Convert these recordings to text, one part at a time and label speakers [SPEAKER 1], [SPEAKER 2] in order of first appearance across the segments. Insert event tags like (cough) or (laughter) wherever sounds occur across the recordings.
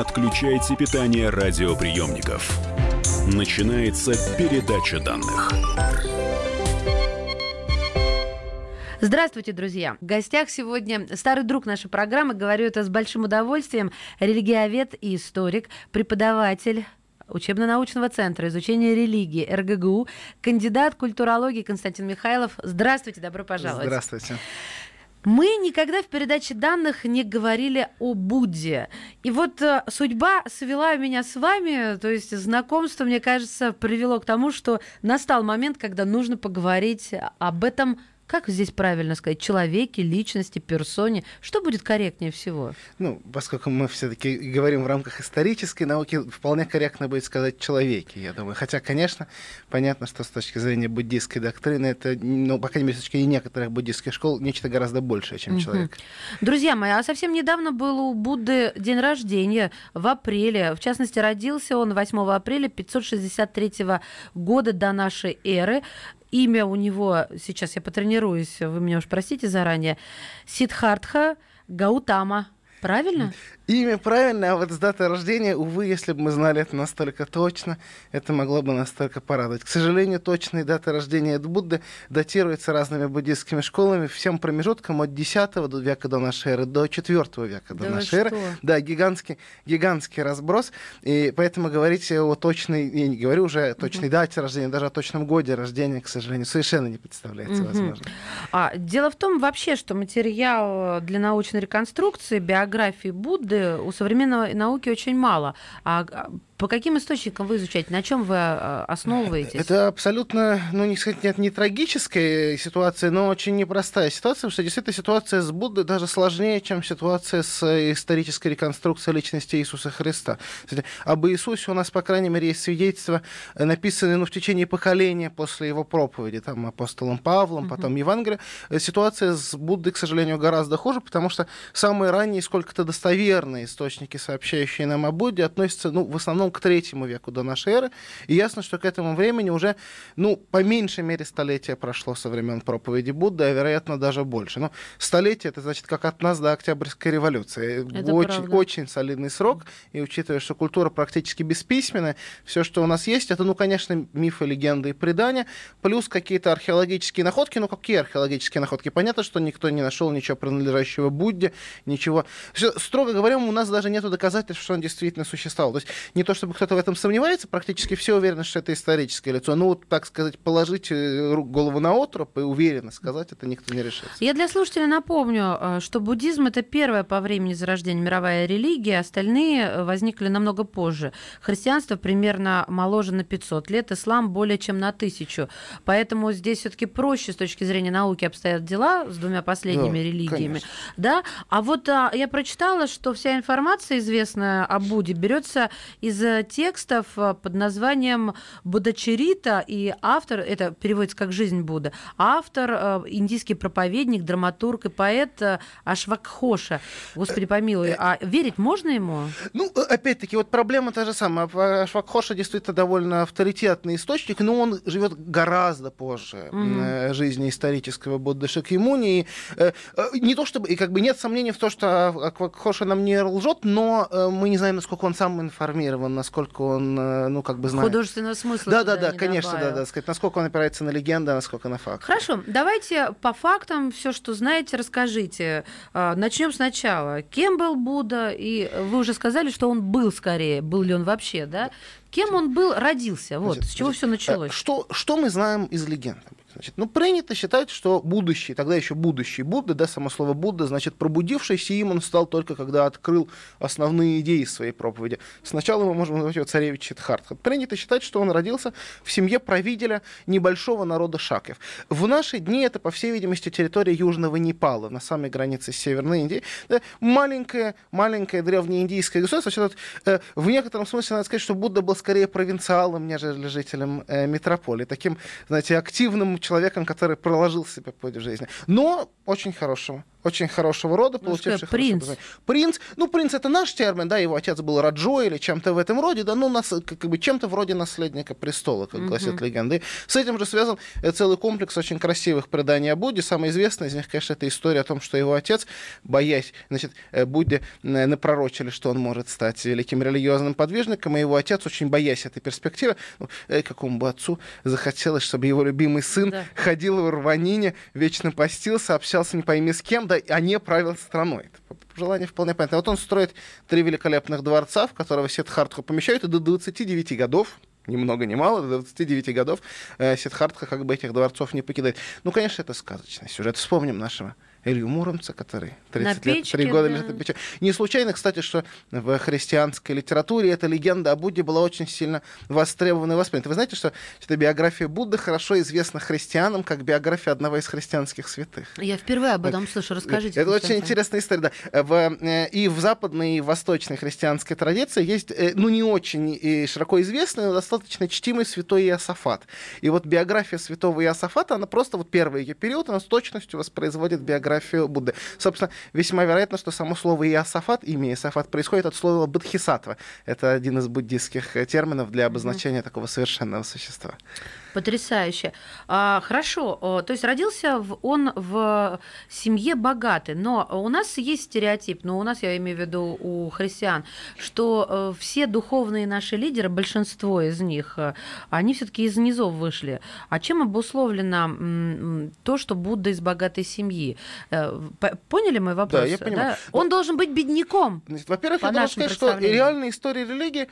[SPEAKER 1] отключайте питание радиоприемников. Начинается передача данных.
[SPEAKER 2] Здравствуйте, друзья! В гостях сегодня старый друг нашей программы, говорю это с большим удовольствием, религиовед и историк, преподаватель учебно-научного центра изучения религии РГГУ, кандидат культурологии Константин Михайлов. Здравствуйте, добро пожаловать.
[SPEAKER 3] Здравствуйте.
[SPEAKER 2] Мы никогда в передаче данных не говорили о Будде. И вот э, судьба свела меня с вами, то есть знакомство, мне кажется, привело к тому, что настал момент, когда нужно поговорить об этом как здесь правильно сказать? Человеке, личности, персоне? Что будет корректнее всего?
[SPEAKER 3] Ну, поскольку мы все-таки говорим в рамках исторической науки, вполне корректно будет сказать человеке, я думаю. Хотя, конечно, понятно, что с точки зрения буддийской доктрины это, ну, по крайней мере, с точки зрения некоторых буддийских школ, нечто гораздо большее, чем угу. человек.
[SPEAKER 2] Друзья мои, а совсем недавно был у Будды день рождения в апреле. В частности, родился он 8 апреля 563 года до нашей эры. Имя у него, сейчас я потренируюсь, вы меня уж простите заранее, Сидхартха Гаутама. Правильно?
[SPEAKER 3] Имя правильное, а вот с датой рождения, увы, если бы мы знали это настолько точно, это могло бы настолько порадовать. К сожалению, точные даты рождения Будды датируются разными буддийскими школами всем промежутком от X века до нашей эры до IV века до да нашей эры. Да, гигантский, гигантский разброс. И поэтому говорить о точной, я не говорю уже о точной угу. дате рождения, даже о точном годе рождения, к сожалению, совершенно не представляется угу. возможным.
[SPEAKER 2] А, дело в том вообще, что материал для научной реконструкции, биографии Будды у современной науки очень мало. А, а по каким источникам вы изучаете? На чем вы а, основываетесь?
[SPEAKER 3] Это абсолютно, ну, не сказать, нет, не трагическая ситуация, но очень непростая ситуация, потому что действительно ситуация с Буддой даже сложнее, чем ситуация с исторической реконструкцией личности Иисуса Христа. Кстати, об Иисусе у нас, по крайней мере, есть свидетельства, э, написанные ну, в течение поколения после его проповеди, там, апостолом Павлом, потом Евангелие. Э, ситуация с Буддой, к сожалению, гораздо хуже, потому что самые ранние сколько-то достоверные источники, сообщающие нам о Будде, относятся, ну, в основном к третьему веку до нашей эры. И ясно, что к этому времени уже, ну, по меньшей мере столетия прошло со времен проповеди Будды, а вероятно даже больше. Но столетие это значит как от нас до Октябрьской революции. Это очень, очень солидный срок. И учитывая, что культура практически бесписьменная, все, что у нас есть, это, ну, конечно, мифы, легенды и предания, плюс какие-то археологические находки. Ну, какие археологические находки? Понятно, что никто не нашел ничего принадлежащего Будде, ничего. Строго говоря, у нас даже нет доказательств, что он действительно существовал. То есть не то, чтобы кто-то в этом сомневается, практически все уверены, что это историческое лицо. Ну, вот, так сказать, положить э, голову на отроп и уверенно сказать, это никто не решится.
[SPEAKER 2] Я для слушателей напомню, э, что буддизм — это первая по времени зарождения мировая религия, остальные э, возникли намного позже. Христианство примерно моложе на 500 лет, ислам более чем на тысячу. Поэтому здесь все таки проще с точки зрения науки обстоят дела с двумя последними да, религиями. Конечно. Да? А вот а, я прочитала, что вся информация известная о Будде берется из текстов э, под названием Будачерита, и автор, это переводится как «Жизнь Будда», автор э, индийский проповедник, драматург и поэт э, Ашвакхоша. Господи помилуй, а верить можно ему?
[SPEAKER 3] Ну, опять-таки, вот проблема та же самая. Ашвакхоша действительно довольно авторитетный источник, но он живет гораздо позже mm-hmm. жизни исторического Будды Шакьямуни. Не то чтобы, и как бы нет сомнений в том, что Ашвакхоша нам не лжет, но мы не знаем, насколько он сам информирован, насколько он, э, ну, как бы знает.
[SPEAKER 2] Художественного смысла.
[SPEAKER 3] Да, да, да, конечно, добавил. да, да, сказать, насколько он опирается на легенды, а насколько на факты.
[SPEAKER 2] Хорошо, давайте по фактам все, что знаете, расскажите. А, Начнем сначала. Кем был Будда? И вы уже сказали, что он был скорее, был ли он вообще, да? Кем он был, родился? Вот, значит, с чего все началось? Э,
[SPEAKER 3] что, что мы знаем из легенд? Значит, ну, принято считать, что будущий, тогда еще будущий Будда, да, само слово Будда, значит, пробудившийся им он стал только когда открыл основные идеи своей проповеди. Сначала мы можем назвать его царевич Сиддхартха. Принято считать, что он родился в семье правителя небольшого народа Шакев. В наши дни это, по всей видимости, территория Южного Непала, на самой границе с Северной Индии. Да, маленькое, маленькое древнеиндийское государство. Значит, э, в некотором смысле надо сказать, что Будда был скорее провинциалом, нежели жителем э, метрополии. Таким, знаете, активным человеком, который проложил себе путь в жизни. Но очень хорошего, очень хорошего рода,
[SPEAKER 2] Ну,
[SPEAKER 3] получивший
[SPEAKER 2] принц.
[SPEAKER 3] хорошее образование. Принц, ну, принц это наш термин, да, его отец был Раджо или чем-то в этом роде, да, ну, нас, как бы чем-то вроде наследника престола, как гласит легенда. И с этим же связан э, целый комплекс очень красивых преданий о Будде. Самое известное из них, конечно, это история о том, что его отец, боясь, значит, э, Будде э, напророчили, что он может стать великим религиозным подвижником, и его отец, очень боясь этой перспективы, ну, какому бы отцу захотелось, чтобы его любимый сын
[SPEAKER 2] Да.
[SPEAKER 3] ходил в рванине, вечно постился, общался не пойми с кем, да, а не правил страной. Это желание вполне понятно. Вот он строит три великолепных дворца, в которого Сиддхартху помещают, и до 29 годов, ни много ни мало, до 29 годов э, Сиддхартха как бы этих дворцов не покидает. Ну, конечно, это сказочный сюжет. Вспомним нашего Илью Муромца, который 30
[SPEAKER 2] На
[SPEAKER 3] лет,
[SPEAKER 2] печке,
[SPEAKER 3] 3 года
[SPEAKER 2] да.
[SPEAKER 3] лежит на печи. Не случайно, кстати, что в христианской литературе эта легенда о Будде была очень сильно востребована и воспринята. Вы знаете, что эта биография Будды хорошо известна христианам как биография одного из христианских святых?
[SPEAKER 2] Я впервые об этом слышу. Расскажите.
[SPEAKER 3] Это очень интересная история, да. В, э, и в западной, и в восточной христианской традиции есть, э, ну, не очень и широко известный, но достаточно чтимый святой Иосафат. И вот биография святого Иосафата, она просто, вот первый ее период, она с точностью воспроизводит биографию Будды. Собственно, весьма вероятно, что само слово Иосафат, имя Иосафат, происходит от слова бодхисаттва. Это один из буддийских терминов для обозначения такого совершенного существа.
[SPEAKER 2] Потрясающе. А, хорошо, то есть родился в- он в семье богатой, но у нас есть стереотип, но у нас, я имею в виду у христиан, что э, все духовные наши лидеры, большинство из них, э, они все-таки из низов вышли. А чем обусловлено то, что Будда из богатой семьи? Э, Поняли мой вопрос?
[SPEAKER 3] я понимаю.
[SPEAKER 2] Он должен быть бедняком.
[SPEAKER 3] Во-первых, я должен сказать, что реальная история религии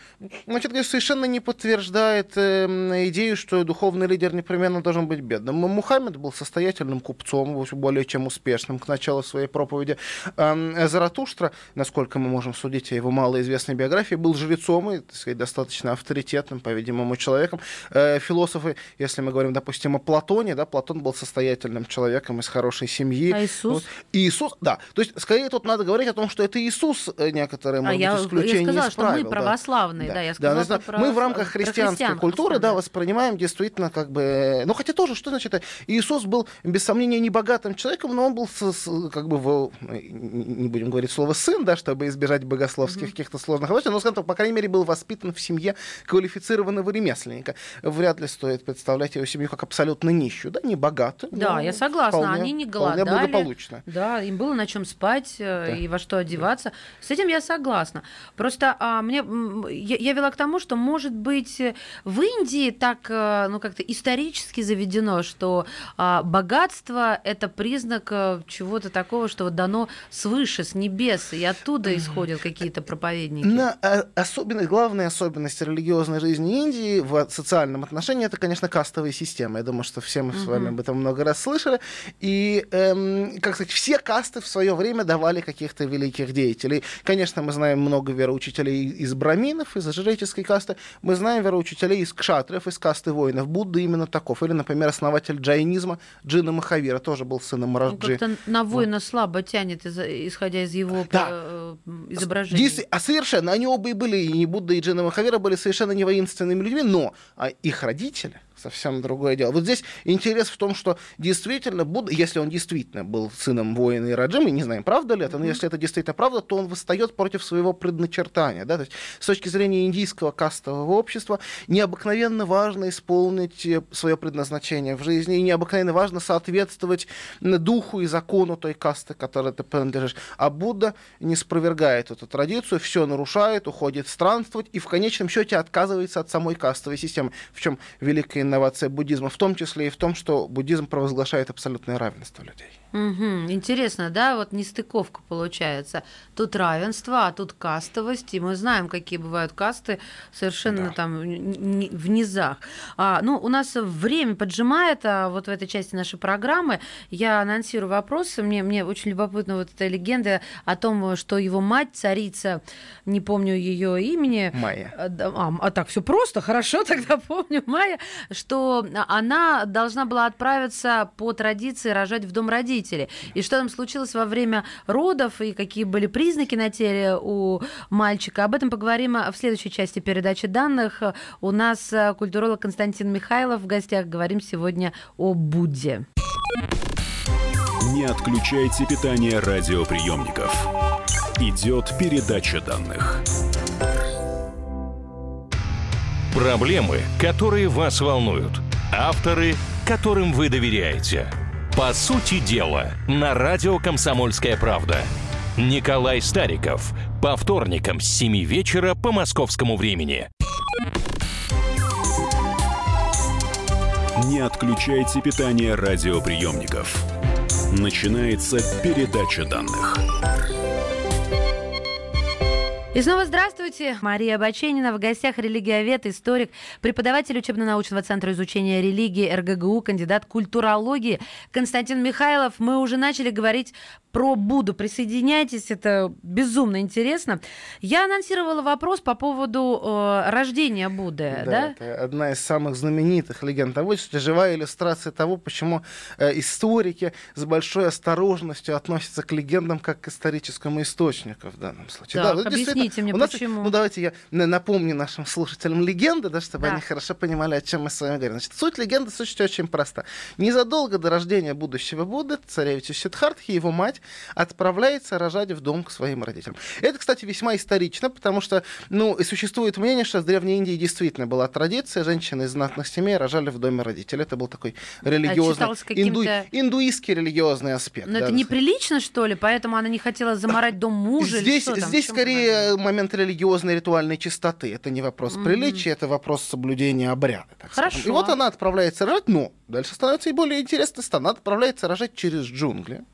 [SPEAKER 3] значит, совершенно не подтверждает эм, идею, что духовный лидер непременно должен быть бедным. Мухаммед был состоятельным купцом, более чем успешным к началу своей проповеди. Заратуштра, насколько мы можем судить о его малоизвестной биографии, был жрецом и, так сказать, достаточно авторитетным, по-видимому, человеком. Э, Философы, если мы говорим, допустим, о Платоне, да, Платон был состоятельным человеком из хорошей семьи.
[SPEAKER 2] А Иисус?
[SPEAKER 3] Вот. Иисус, да. То есть, скорее тут надо говорить о том, что это Иисус э, некоторые,
[SPEAKER 2] А
[SPEAKER 3] может
[SPEAKER 2] я,
[SPEAKER 3] быть, исключения
[SPEAKER 2] я сказала,
[SPEAKER 3] из
[SPEAKER 2] что мы
[SPEAKER 3] да.
[SPEAKER 2] православные, да, я сказала,
[SPEAKER 3] знаю,
[SPEAKER 2] про-
[SPEAKER 3] мы в рамках христианской
[SPEAKER 2] христиан
[SPEAKER 3] культуры, да, воспринимаем действительно как бы... э, Ну, хотя тоже, что значит? э, Иисус был, без сомнения, не богатым человеком, но он был с- с- как бы, в, э, не будем говорить слово «сын», да, чтобы избежать богословских каких-то сложных вопросов, но, скажем так, по крайней мере, был воспитан в семье квалифицированного ремесленника. Вряд ли стоит представлять его семью как абсолютно нищую, да, не богатую.
[SPEAKER 2] Да, я согласна,
[SPEAKER 3] вполне-
[SPEAKER 2] они не
[SPEAKER 3] вполне
[SPEAKER 2] голодали.
[SPEAKER 3] благополучно.
[SPEAKER 2] Да, им было на чем спать
[SPEAKER 3] Да.
[SPEAKER 2] и во что одеваться. С этим я согласна. Просто а, мне я, я вела к тому, что может быть в Индии так ну как-то исторически заведено, что а, богатство это признак э, чего-то такого, что вот дано свыше, с небес, и оттуда исходят какие-то проповедники.
[SPEAKER 3] На, а, особенность, главная особенность религиозной жизни Индии в социальном отношении это, конечно, кастовая система. Я думаю, что все мы с вами об этом много раз слышали. И, эм, как сказать, все касты в свое время давали каких-то великих деятелей. Конечно, мы знаем много вероучителей из браминов, из жреческой касты. Мы знаем вероучителей из кшатров, из касты воинов. Будда именно таков. Или, например, основатель джайнизма Джина Махавира тоже был сыном
[SPEAKER 2] Ну,
[SPEAKER 3] Мараджи.
[SPEAKER 2] как-то на воина слабо тянет, исходя из его
[SPEAKER 3] Да.
[SPEAKER 2] э, изображения.
[SPEAKER 3] Действи- А совершенно, они оба и были, и Будда, и Джина Махавира были совершенно не воинственными людьми, но а их родители совсем другое дело. Вот здесь интерес в том, что действительно Будда, если он действительно был сыном воина и раджи, мы не знаем, правда ли это, но если это действительно правда, то он восстает против своего предначертания. Да? То есть, с точки зрения индийского кастового общества необыкновенно важно исполнить свое предназначение в жизни, и необыкновенно важно соответствовать духу и закону той касты, которой ты принадлежишь. А Будда не спровергает эту традицию, все нарушает, уходит странствовать и в конечном счете отказывается от самой кастовой системы. В чем великая инновация буддизма, в том числе и в том, что буддизм провозглашает абсолютное равенство людей.
[SPEAKER 2] Мгм. Интересно, да, вот нестыковка получается. Тут равенство, а тут кастовость, и мы знаем, какие бывают касты совершенно
[SPEAKER 3] Да.
[SPEAKER 2] там в низах. А, ну, у нас время поджимает, а вот в этой части нашей программы я анонсирую вопросы. Мне, мне очень любопытна вот эта легенда о том, что его мать, царица, не помню ее имени,
[SPEAKER 3] Майя.
[SPEAKER 2] а, А, а так все просто, хорошо, (laughs) тогда помню, Майя, что она должна была отправиться по традиции рожать в дом родителей. И что там случилось во время родов, и какие были признаки на теле у мальчика. Об этом поговорим в следующей части передачи данных. У нас э, культуролог Константин Михайлов в гостях. Говорим сегодня о Будде.
[SPEAKER 1] Не отключайте питание радиоприемников. Идет передача данных.
[SPEAKER 4] Проблемы, которые вас волнуют. Авторы, которым вы доверяете. По сути дела, на радио «Комсомольская правда». Николай Стариков. По вторникам с 7 вечера по московскому времени.
[SPEAKER 1] Не отключайте питание радиоприемников. Начинается передача данных.
[SPEAKER 2] И снова здравствуйте. Мария Баченина в гостях религиовед, историк, преподаватель учебно-научного центра изучения религии РГГУ, кандидат культурологии Константин Михайлов. Мы уже начали говорить про Будду. Присоединяйтесь, это безумно интересно. Я анонсировала вопрос по поводу э, рождения Будды. Да, да?
[SPEAKER 3] Это одна из самых знаменитых легенд того, что живая иллюстрация того, почему э, историки с большой осторожностью относятся к легендам как к историческому источнику в данном случае.
[SPEAKER 2] Так, да, объясните мне, нас, почему.
[SPEAKER 3] Ну, давайте я напомню нашим слушателям легенды, да, чтобы да. они хорошо понимали, о чем мы с вами говорим. Значит, суть легенды, суть очень проста. Незадолго до рождения будущего Будды, царевича Сиддхартхи, его мать отправляется рожать в дом к своим родителям. Это, кстати, весьма исторично, потому что, ну, и существует мнение, что в Древней Индии действительно была традиция, женщины из знатных семей рожали в доме родителей. Это был такой религиозный, а инду, индуистский религиозный аспект.
[SPEAKER 2] Но да, это неприлично, что ли? Поэтому она не хотела заморать дом мужа?
[SPEAKER 3] Здесь, здесь скорее момент религиозной ритуальной чистоты. Это не вопрос mm-hmm. приличия, это вопрос соблюдения обряда.
[SPEAKER 2] Хорошо.
[SPEAKER 3] Скажем. И вот она отправляется рожать, но дальше становится и более интересно, она отправляется рожать через джунгли.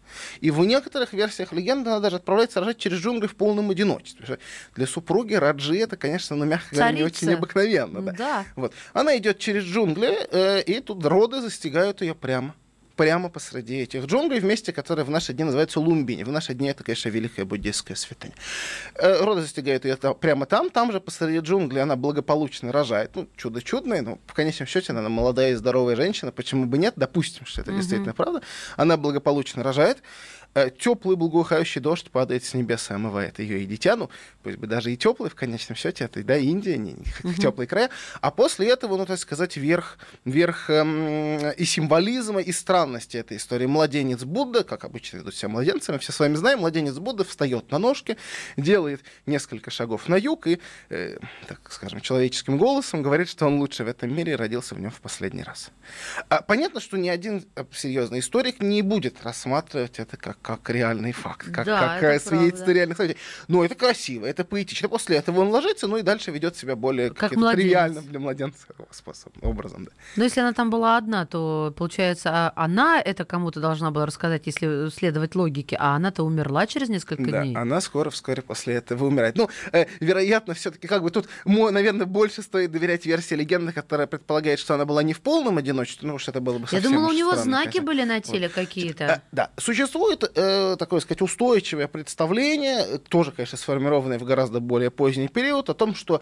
[SPEAKER 3] И в некоторых версиях легенды она даже отправляется рожать через джунгли в полном одиночестве. Для супруги Раджи это, конечно, ну, мягко говоря, не очень необыкновенно. Да.
[SPEAKER 2] Да.
[SPEAKER 3] Вот. Она идет через джунгли, э, и тут роды застигают ее прямо прямо посреди этих джунглей, в месте, которое в наши дни называется Лумбини. В наши дни это, конечно, великая буддийская святыня. Э, роды застигают ее прямо там, там же посреди джунглей она благополучно рожает. Ну, чудо чудное, но в конечном счете она молодая и здоровая женщина, почему бы нет, допустим, что это mm-hmm. действительно правда. Она благополучно рожает, теплый благоухающий дождь падает с небес и омывает ее и дитя, ну, пусть бы даже и теплый, в конечном счете, это, да, Индия, не, не теплые края, а после этого, ну, так сказать, верх, верх эм, и символизма, и странности этой истории. Младенец Будда, как обычно ведут себя младенцы, мы все с вами знаем, младенец Будда встает на ножки, делает несколько шагов на юг и, э, так скажем, человеческим голосом говорит, что он лучше в этом мире родился в нем в последний раз. А, понятно, что ни один э, серьезный историк не будет рассматривать это как как реальный факт, как, да, как свидетельство реальных событий. Но это красиво, это поэтично. После этого он ложится, ну и дальше ведет себя более
[SPEAKER 2] как
[SPEAKER 3] тривиальным для младенца способом, образом. Да.
[SPEAKER 2] Но если она там была одна, то, получается, а она это кому-то должна была рассказать, если следовать логике, а она-то умерла через несколько
[SPEAKER 3] да,
[SPEAKER 2] дней.
[SPEAKER 3] она скоро, вскоре после этого умирает. Ну, э, вероятно, все таки как бы тут, наверное, больше стоит доверять версии легенды, которая предполагает, что она была не в полном одиночестве, ну, что это было бы
[SPEAKER 2] Я думала, у него знаки конечно. были на теле вот. какие-то.
[SPEAKER 3] А, да, существует э, такое сказать, устойчивое представление, тоже, конечно, сформированное в гораздо более поздний период, о том, что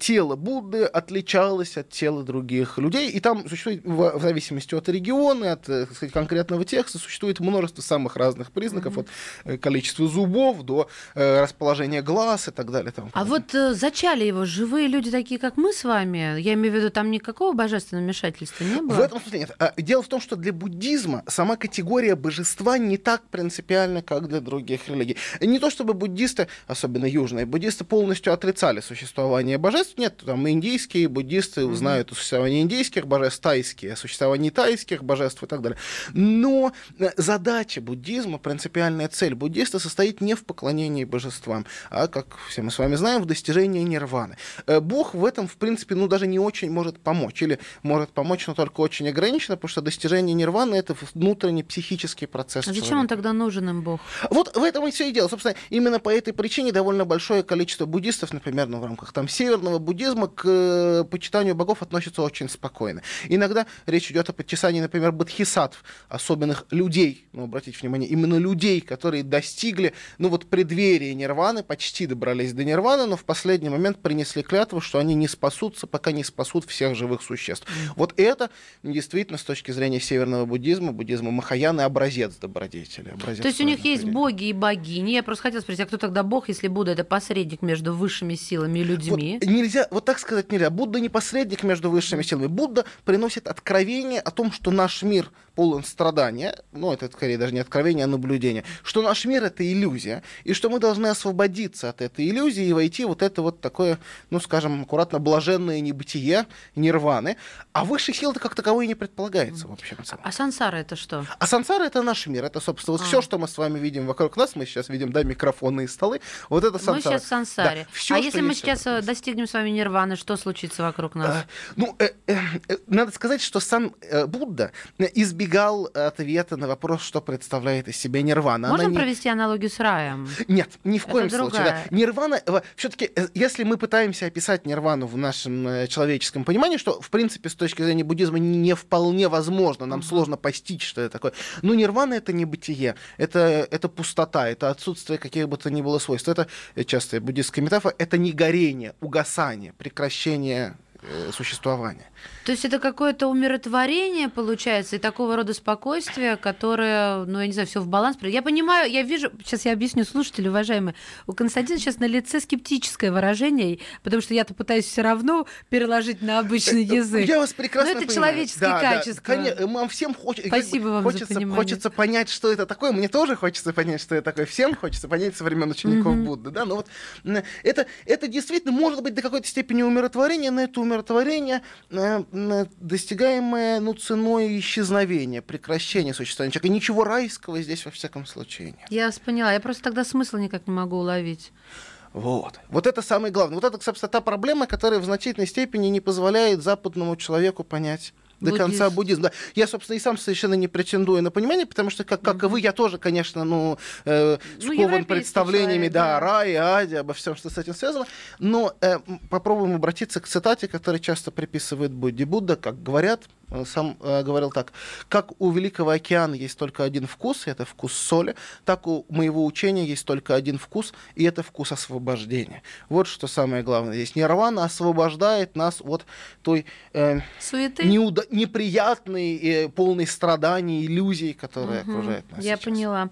[SPEAKER 3] тело Будды отличалось от тела других людей. И там существует, в, в зависимости от региона, от э, сказать, конкретного текста, существует множество самых разных признаков, mm-hmm. от э, количества зубов до э, расположения глаз и так далее. Тому
[SPEAKER 2] а вот э, зачали его живые люди, такие как мы с вами, я имею в виду, там никакого божественного вмешательства не было?
[SPEAKER 3] В этом смысле нет. А, дело в том, что для буддизма сама категория божества не так принципиально принципиально, как для других религий. И не то чтобы буддисты, особенно южные буддисты, полностью отрицали существование божеств. Нет, там индийские буддисты mm-hmm. знают о существовании индийских божеств, тайские, о существовании тайских божеств и так далее. Но э, задача буддизма, принципиальная цель буддиста состоит не в поклонении божествам, а, как все мы с вами знаем, в достижении нирваны. Э, Бог в этом, в принципе, ну даже не очень может помочь. Или может помочь, но только очень ограниченно, потому что достижение нирваны — это внутренний психический процесс.
[SPEAKER 2] А зачем человека. он тогда нужен им Бог.
[SPEAKER 3] Вот в этом и все и дело. Собственно, именно по этой причине довольно большое количество буддистов, например, ну, в рамках там северного буддизма к э, почитанию богов относятся очень спокойно. Иногда речь идет о почитании, например, бодхисаттв, особенных людей, ну, обратите внимание, именно людей, которые достигли, ну, вот преддверия нирваны, почти добрались до нирваны, но в последний момент принесли клятву, что они не спасутся, пока не спасут всех живых существ. Вот это действительно с точки зрения северного буддизма, буддизма Махаяны, образец добродетели. Образец
[SPEAKER 2] То есть у них есть боги и богини. Я просто хотела спросить, а кто тогда бог, если Будда это посредник между высшими силами и людьми?
[SPEAKER 3] Вот нельзя, вот так сказать нельзя. Будда не посредник между высшими силами. Будда приносит откровение о том, что наш мир полон страдания, ну, это скорее даже не откровение, а наблюдение, что наш мир — это иллюзия, и что мы должны освободиться от этой иллюзии и войти вот это вот такое, ну, скажем, аккуратно блаженное небытие, нирваны, а высших сил это как таковой не предполагается, в общем целом.
[SPEAKER 2] А сансара это что?
[SPEAKER 3] А сансара — это наш мир, это, собственно, вот
[SPEAKER 2] А.
[SPEAKER 3] все, что мы с вами видим вокруг нас, мы сейчас видим, да, микрофоны и столы, вот это
[SPEAKER 2] Мы
[SPEAKER 3] сансара.
[SPEAKER 2] сейчас в сансаре.
[SPEAKER 3] Да, всё,
[SPEAKER 2] а если мы сейчас э, достигнем с вами нирваны, что случится вокруг нас?
[SPEAKER 3] А, Ну, э, э, э, надо сказать, что сам э, Будда э, избегал ответа на вопрос, что представляет из себя нирвана.
[SPEAKER 2] Можем
[SPEAKER 3] не-
[SPEAKER 2] провести аналогию с раем?
[SPEAKER 3] Нет, ни в
[SPEAKER 2] Это
[SPEAKER 3] коем случае. да. Нирвана, все-таки, если мы пытаемся описать нирвану в нашем э, человеческом понимании, что, в принципе, с точки зрения буддизма не вполне возможно, нам сложно постичь, что это такое. Но нирвана это не бытие, это, это пустота, это отсутствие каких бы то ни было свойств. Это э, частая буддистская метафора, это не горение, угасание, прекращение э, существования.
[SPEAKER 2] То есть это какое-то умиротворение получается и такого рода спокойствие, которое, ну я не знаю, все в баланс. Я понимаю, я вижу, сейчас я объясню слушатели, уважаемые, у Константина сейчас на лице скептическое выражение, потому что я-то пытаюсь все равно переложить на обычный язык.
[SPEAKER 3] Я вас прекрасно
[SPEAKER 2] Ну, это
[SPEAKER 3] понимаю.
[SPEAKER 2] человеческие качества.
[SPEAKER 3] конечно, нам всем хоч-
[SPEAKER 2] Спасибо вам за
[SPEAKER 3] хочется,
[SPEAKER 2] понимание.
[SPEAKER 3] хочется понять, что это такое. Мне тоже хочется понять, что это такое. Всем хочется понять со времен учеников
[SPEAKER 2] Мгм.
[SPEAKER 3] Будды. Да? Но вот это, это действительно может быть до какой-то степени умиротворение, но это умиротворение, э, достигаемое ну, ценой исчезновения, прекращения существования человека. Ничего райского здесь во всяком случае нет.
[SPEAKER 2] Я вас поняла, я просто тогда смысл никак не могу уловить.
[SPEAKER 3] Вот. Вот это самое главное. Вот это, собственно, та проблема, которая в значительной степени не позволяет западному человеку понять до
[SPEAKER 2] Буддизм.
[SPEAKER 3] конца буддизм. Да. Я, собственно, и сам совершенно не претендую на понимание, потому что, как, как и вы, я тоже, конечно, ну, э,
[SPEAKER 2] Ну,
[SPEAKER 3] скован
[SPEAKER 2] европейский
[SPEAKER 3] представлениями,
[SPEAKER 2] человек,
[SPEAKER 3] да,
[SPEAKER 2] да.
[SPEAKER 3] о рае, аде, обо всем, что с этим связано. Но э, попробуем обратиться к цитате, которую часто приписывает Будде. Будда, как говорят, э, сам э, говорил так, как у Великого океана есть только один вкус, и это вкус соли, так у моего учения есть только один вкус, и это вкус освобождения. Вот что самое главное здесь. Нирвана освобождает нас от той э,
[SPEAKER 2] Суеты?
[SPEAKER 3] неуда- неприятной, э, полной страданий, иллюзий, которые
[SPEAKER 2] Мгм,
[SPEAKER 3] окружают нас
[SPEAKER 2] Я
[SPEAKER 3] сейчас.
[SPEAKER 2] поняла.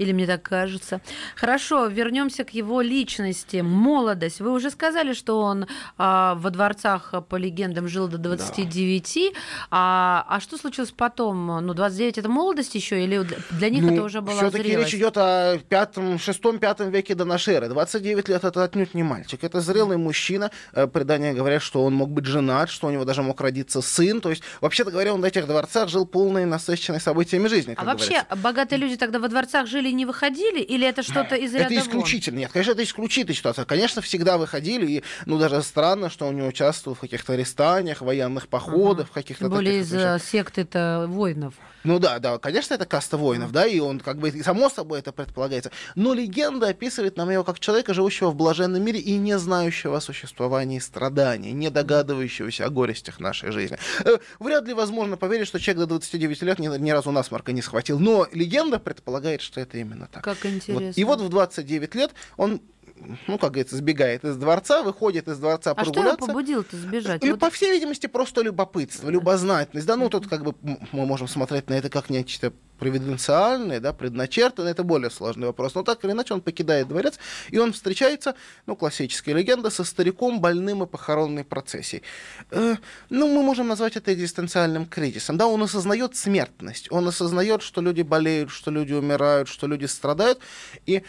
[SPEAKER 2] Или мне так кажется. Хорошо, вернемся к его личности. Молодость. Вы уже сказали, что он а, во дворцах, а, по легендам, жил до 29. А, а что случилось потом? Ну, 29 это молодость еще, или для- них это уже была
[SPEAKER 3] все-таки? Ну, речь идет о пятом, шестом, пятом веке до нашей эры. 29 лет это отнюдь не мальчик. Это зрелый мужчина. Э, Предания говорят, что он мог быть женат, что у него даже мог родиться сын. То есть, вообще-то говоря, он в этих дворцах жил полной насыщенной событиями жизни.
[SPEAKER 2] А вообще,
[SPEAKER 3] говорится.
[SPEAKER 2] богатые люди тогда во дворцах жили и не выходили? Или это что-то из ряда
[SPEAKER 3] Это
[SPEAKER 2] вон?
[SPEAKER 3] исключительно. Нет, конечно, это исключительная ситуация. Конечно, всегда выходили, и, ну, даже странно, что он не участвовал в каких-то арестаниях, военных походах, в каких-то
[SPEAKER 2] Тем более
[SPEAKER 3] таких
[SPEAKER 2] из
[SPEAKER 3] вещах.
[SPEAKER 2] секты-то воинов.
[SPEAKER 3] Ну да, да, конечно, это каста воинов, да, и он как бы, само собой это предполагается. Но легенда описывает нам его как человека, живущего в блаженном мире и не знающего о существовании страданий, не догадывающегося о горестях нашей жизни. Э, Вряд ли возможно поверить, что человек до 29 лет ни, ни разу насморка не схватил, но легенда предполагает, что это именно так.
[SPEAKER 2] Как
[SPEAKER 3] Вот.
[SPEAKER 2] интересно.
[SPEAKER 3] И вот в 29 лет он, ну, как говорится, сбегает из дворца, выходит из дворца
[SPEAKER 2] а что его
[SPEAKER 3] прогуляться.
[SPEAKER 2] побудило-то сбежать?
[SPEAKER 3] И,
[SPEAKER 2] Вот
[SPEAKER 3] по всей видимости, просто любопытство, любознательность. Да, ну тут как бы мы можем смотреть на это как нечто провиденциальное, да, предначертанное, это более сложный вопрос. Но так или иначе он покидает дворец, и он встречается, ну, классическая легенда, со стариком, больным и похоронной процессией. Э, ну, мы можем назвать это экзистенциальным кризисом. Да, он осознает смертность, он осознает, что люди болеют, что люди умирают, что люди страдают, и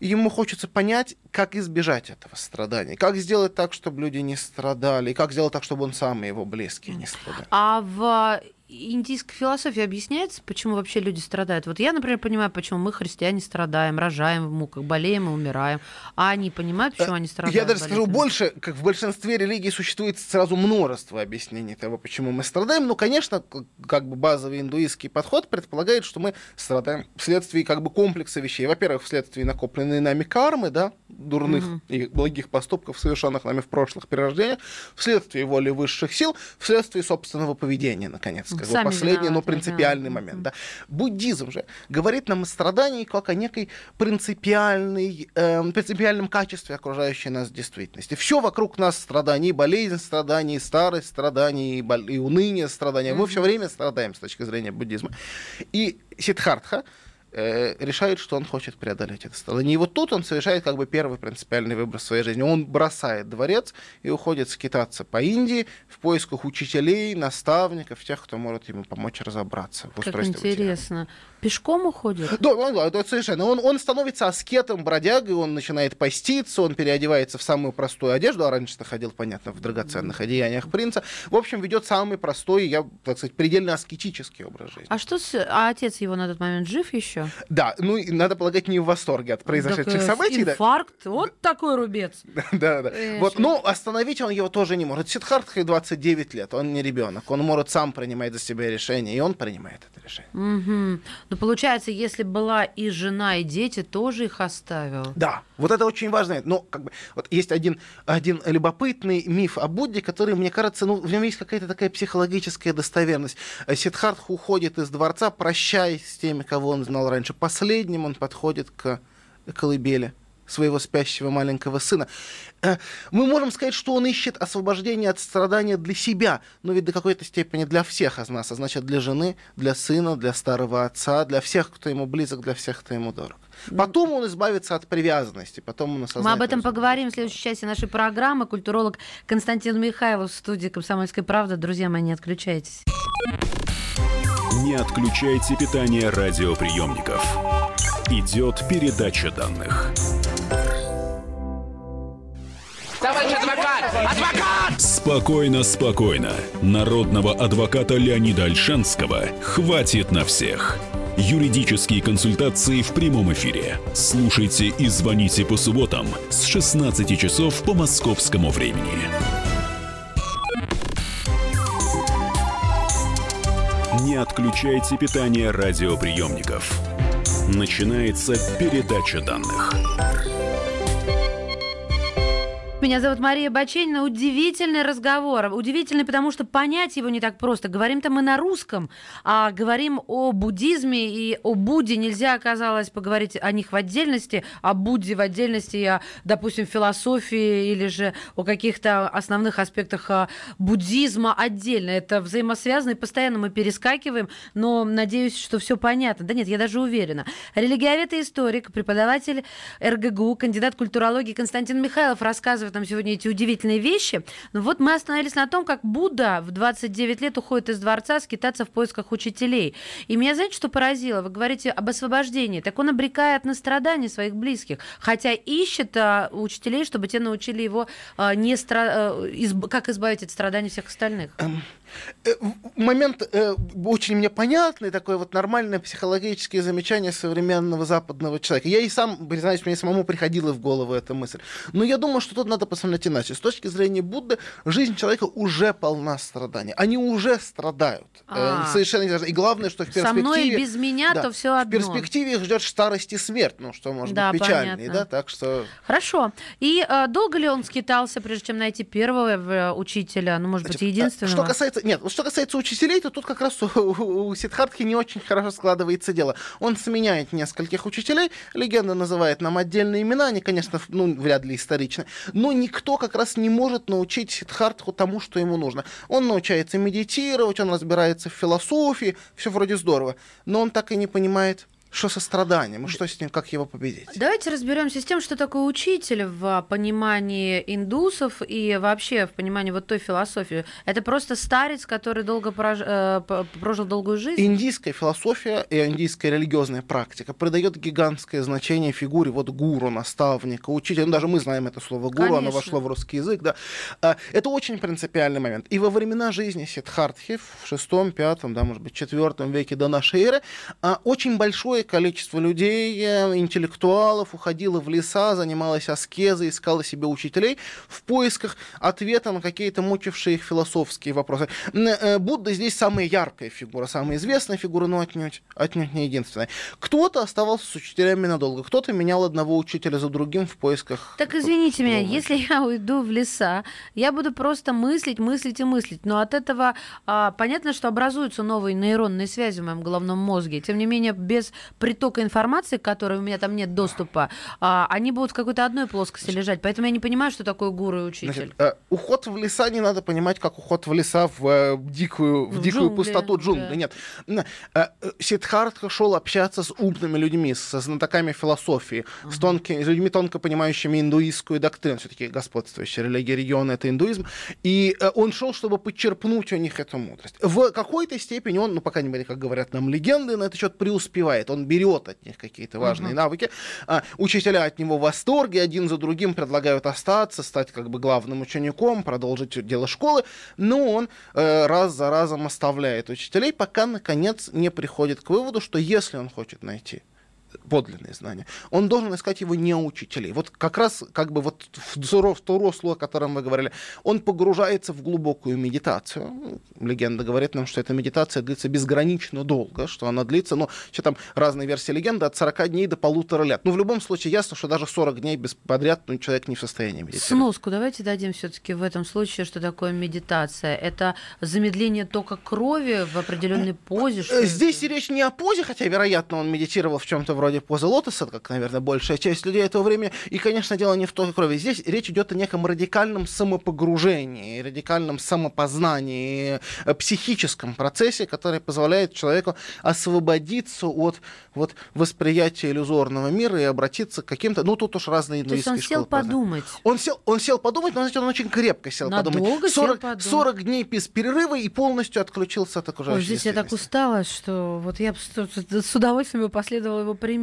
[SPEAKER 3] ему хочется понять, как избежать этого страдания, как сделать так, чтобы люди не страдали, и как сделать так, чтобы он сам и его близкие не страдали.
[SPEAKER 2] А в индийской философии объясняется, почему вообще люди страдают? Вот я, например, понимаю, почему мы, христиане, страдаем, рожаем в муках, болеем и умираем. А они понимают, почему они страдают?
[SPEAKER 3] Я даже скажу
[SPEAKER 2] болезненно?
[SPEAKER 3] больше, как в большинстве религий существует сразу множество объяснений того, почему мы страдаем. Ну, конечно, как бы базовый индуистский подход предполагает, что мы страдаем вследствие как бы комплекса вещей. Во-первых, вследствие накопленной нами кармы, да, дурных
[SPEAKER 2] Мгм.
[SPEAKER 3] и благих поступков, совершенных нами в прошлых перерождениях, вследствие воли высших сил, вследствие собственного поведения, наконец. Как бы
[SPEAKER 2] Сами
[SPEAKER 3] последний, но
[SPEAKER 2] да.
[SPEAKER 3] принципиальный
[SPEAKER 2] Мгм.
[SPEAKER 3] момент. Да. Буддизм же говорит нам о страдании как о некой принципиальной, эм, принципиальном качестве окружающей нас действительности. Все вокруг нас страдания, болезнь страданий, и старость страданий, и, уныние страдания. Мы все время страдаем с точки зрения буддизма. И Сиддхартха, э, решает, что он хочет преодолеть это страдание. И вот тут он совершает как бы первый принципиальный выбор в своей жизни. Он бросает дворец и уходит скитаться по Индии в поисках учителей, наставников, тех, кто может ему помочь разобраться в
[SPEAKER 2] устройстве Как интересно. Бытия. Пешком уходит?
[SPEAKER 3] Да, да, да, совершенно. Он, он становится аскетом, бродягой, он начинает поститься, он переодевается в самую простую одежду, а раньше-то ходил, понятно, в драгоценных одеяниях принца. В общем, ведет самый простой, я, так сказать, предельно аскетический образ жизни.
[SPEAKER 2] А что с... А отец его на тот момент жив еще?
[SPEAKER 3] Да, ну, надо полагать, не в восторге от произошедших так, э, событий.
[SPEAKER 2] Инфаркт, да. вот такой рубец. (laughs)
[SPEAKER 3] Да, да. Вот, но остановить он его тоже не может. Сидхартхе 29 лет, он не ребенок, он может сам принимать за себя решение, и он принимает это решение.
[SPEAKER 2] Ну, получается, если была и жена, и дети, тоже их оставил.
[SPEAKER 3] Да, вот это очень важно. Но как бы вот есть один, один любопытный миф о Будде, который, мне кажется, ну, в нем есть какая-то такая психологическая достоверность. Сидхартх уходит из дворца, прощаясь с теми, кого он знал раньше. Последним он подходит к колыбели своего спящего маленького сына. Э, мы можем сказать, что он ищет освобождение от страдания для себя, но ведь до какой-то степени для всех из нас, а значит для жены, для сына, для старого отца, для всех, кто ему близок, для всех, кто ему дорог. Потом он избавится от привязанности, потом он осознает.
[SPEAKER 2] Мы об этом поговорим в следующей части нашей программы. Культуролог Константин Михайлов в студии «Комсомольской правды». Друзья мои, не отключайтесь.
[SPEAKER 1] Не отключайте питание радиоприемников. Идет передача данных.
[SPEAKER 5] Адвокат!
[SPEAKER 1] Спокойно, спокойно. Народного адвоката Леонида Альшанского хватит на всех. Юридические консультации в прямом эфире. Слушайте и звоните по субботам с 16 часов по московскому времени. Не отключайте питание радиоприемников. Начинается передача данных.
[SPEAKER 2] Меня зовут Мария Баченина. Удивительный разговор. Удивительный, потому что понять его не так просто. Говорим-то мы на русском, а говорим о буддизме и о Будде. Нельзя оказалось поговорить о них в отдельности, о Будде в отдельности, о, допустим, философии или же о каких-то основных аспектах а, буддизма отдельно. Это взаимосвязано, и постоянно мы перескакиваем, но надеюсь, что все понятно. Да нет, я даже уверена. Религиовед и историк, преподаватель РГГУ, кандидат культурологии Константин Михайлов рассказывает рассказывает нам сегодня эти удивительные вещи. Но вот мы остановились на том, как Будда в 29 лет уходит из дворца скитаться в поисках учителей. И меня, знаете, что поразило? Вы говорите об освобождении. Так он обрекает на страдания своих близких, хотя ищет а, учителей, чтобы те научили его а, не стра... а, изб... как избавить от страданий всех остальных.
[SPEAKER 3] Э, момент э, очень мне понятный, такое вот нормальное психологическое замечание современного западного человека. Я и сам, признаюсь, мне самому приходила в голову эта мысль. Но я думаю, что тут надо посмотреть иначе. С точки зрения Будды, жизнь человека уже полна страданий. Они уже страдают. Э, а, Совершенно не И главное, что в перспективе... Со мной
[SPEAKER 2] и без меня, да, то все одно.
[SPEAKER 3] В перспективе их ждет старость и смерть, ну, что может да, быть печальнее, да, так что...
[SPEAKER 2] Хорошо. И э, долго ли он скитался, прежде чем найти первого э, учителя, ну, может Значит, быть, единственного?
[SPEAKER 3] Что касается нет, что касается учителей, то тут как раз у, у, у Сидхартхи не очень хорошо складывается дело. Он сменяет нескольких учителей, легенда называет нам отдельные имена, они, конечно, ну, вряд ли историчны, но никто как раз не может научить Сидхартху тому, что ему нужно. Он научается медитировать, он разбирается в философии, все вроде здорово, но он так и не понимает, что со страданием, и что с ним, как его победить?
[SPEAKER 2] Давайте разберемся с тем, что такое учитель в понимании индусов и вообще в понимании вот той философии. Это просто старец, который долго прож... э, прожил долгую жизнь?
[SPEAKER 3] Индийская философия и индийская религиозная практика придает гигантское значение фигуре вот гуру, наставника, учителя. Ну, даже мы знаем это слово гуру, Конечно. оно вошло в русский язык. Да. А, это очень принципиальный момент. И во времена жизни Сидхартхи в шестом, пятом, да, может быть, четвертом веке до нашей эры а, очень большое количество людей, э, интеллектуалов уходило в леса, занималось аскезой, искало себе учителей в поисках ответа на какие-то мучившие их философские вопросы. Э, Будда здесь самая яркая фигура, самая известная фигура, но отнюдь, отнюдь не единственная. Кто-то оставался с учителями надолго, кто-то менял одного учителя за другим в поисках...
[SPEAKER 2] Так извините меня, если я уйду в леса, я буду просто мыслить, мыслить и мыслить, но от этого а, понятно, что образуются новые нейронные связи в моем головном мозге. Тем не менее, без притока информации, к которой у меня там нет доступа, а, они будут в какой-то одной плоскости лежать. Поэтому я не понимаю, что такое гуру и учитель.
[SPEAKER 3] Значит, э, уход в леса не надо понимать как уход в леса в э, дикую, в
[SPEAKER 2] В
[SPEAKER 3] дикую
[SPEAKER 2] джунгли,
[SPEAKER 3] пустоту джунглей.
[SPEAKER 2] да.
[SPEAKER 3] Нет. Э, Сиддхартха шел общаться с умными людьми, со знатоками философии, с, тонкими, с людьми, тонко понимающими индуистскую доктрину. Все-таки господствующая религия региона — это индуизм. И он шел, чтобы подчерпнуть у них эту мудрость. В какой-то степени он, ну, по крайней мере, как говорят нам легенды, на этот счет преуспевает. Он берет от них какие-то важные навыки. А, учителя от него в восторге, один за другим предлагают остаться, стать как бы главным учеником, продолжить дело школы. Но он э, раз за разом оставляет учителей, пока, наконец, не приходит к выводу, что если он хочет найти подлинные знания. Он должен искать его не у учителей. Вот как раз как бы вот в, то русло, о котором вы говорили, он погружается в глубокую медитацию. Легенда говорит нам, что эта медитация длится безгранично долго, что она длится, ну, что там разные версии легенды, от 40 дней до полутора лет. Ну, в любом случае, ясно, что даже 40 дней без подряд ну, человек не в состоянии медитировать.
[SPEAKER 2] Сноску давайте дадим все-таки в этом случае, что такое медитация. Это замедление тока крови в определенной позе.
[SPEAKER 3] Э,
[SPEAKER 2] это?
[SPEAKER 3] Здесь и речь не о позе, хотя, вероятно, он медитировал в чем-то вроде позы лотоса, как, наверное, большая часть людей этого времени. И, конечно, дело не в токе крови. Здесь речь идет о неком радикальном самопогружении, радикальном самопознании, э, психическом процессе, который позволяет человеку освободиться от вот, восприятия иллюзорного мира и обратиться к каким-то... Ну, тут уж разные
[SPEAKER 2] То есть он сел
[SPEAKER 3] познания.
[SPEAKER 2] подумать.
[SPEAKER 3] Он сел, он сел подумать, но, знаете, он очень крепко сел
[SPEAKER 2] Надолго
[SPEAKER 3] подумать.
[SPEAKER 2] сел
[SPEAKER 3] 40,
[SPEAKER 2] подумать.
[SPEAKER 3] 40 дней без перерыва и полностью отключился от окружающей
[SPEAKER 2] Ой, здесь я так устала, что вот я с удовольствием бы последовала его примеру.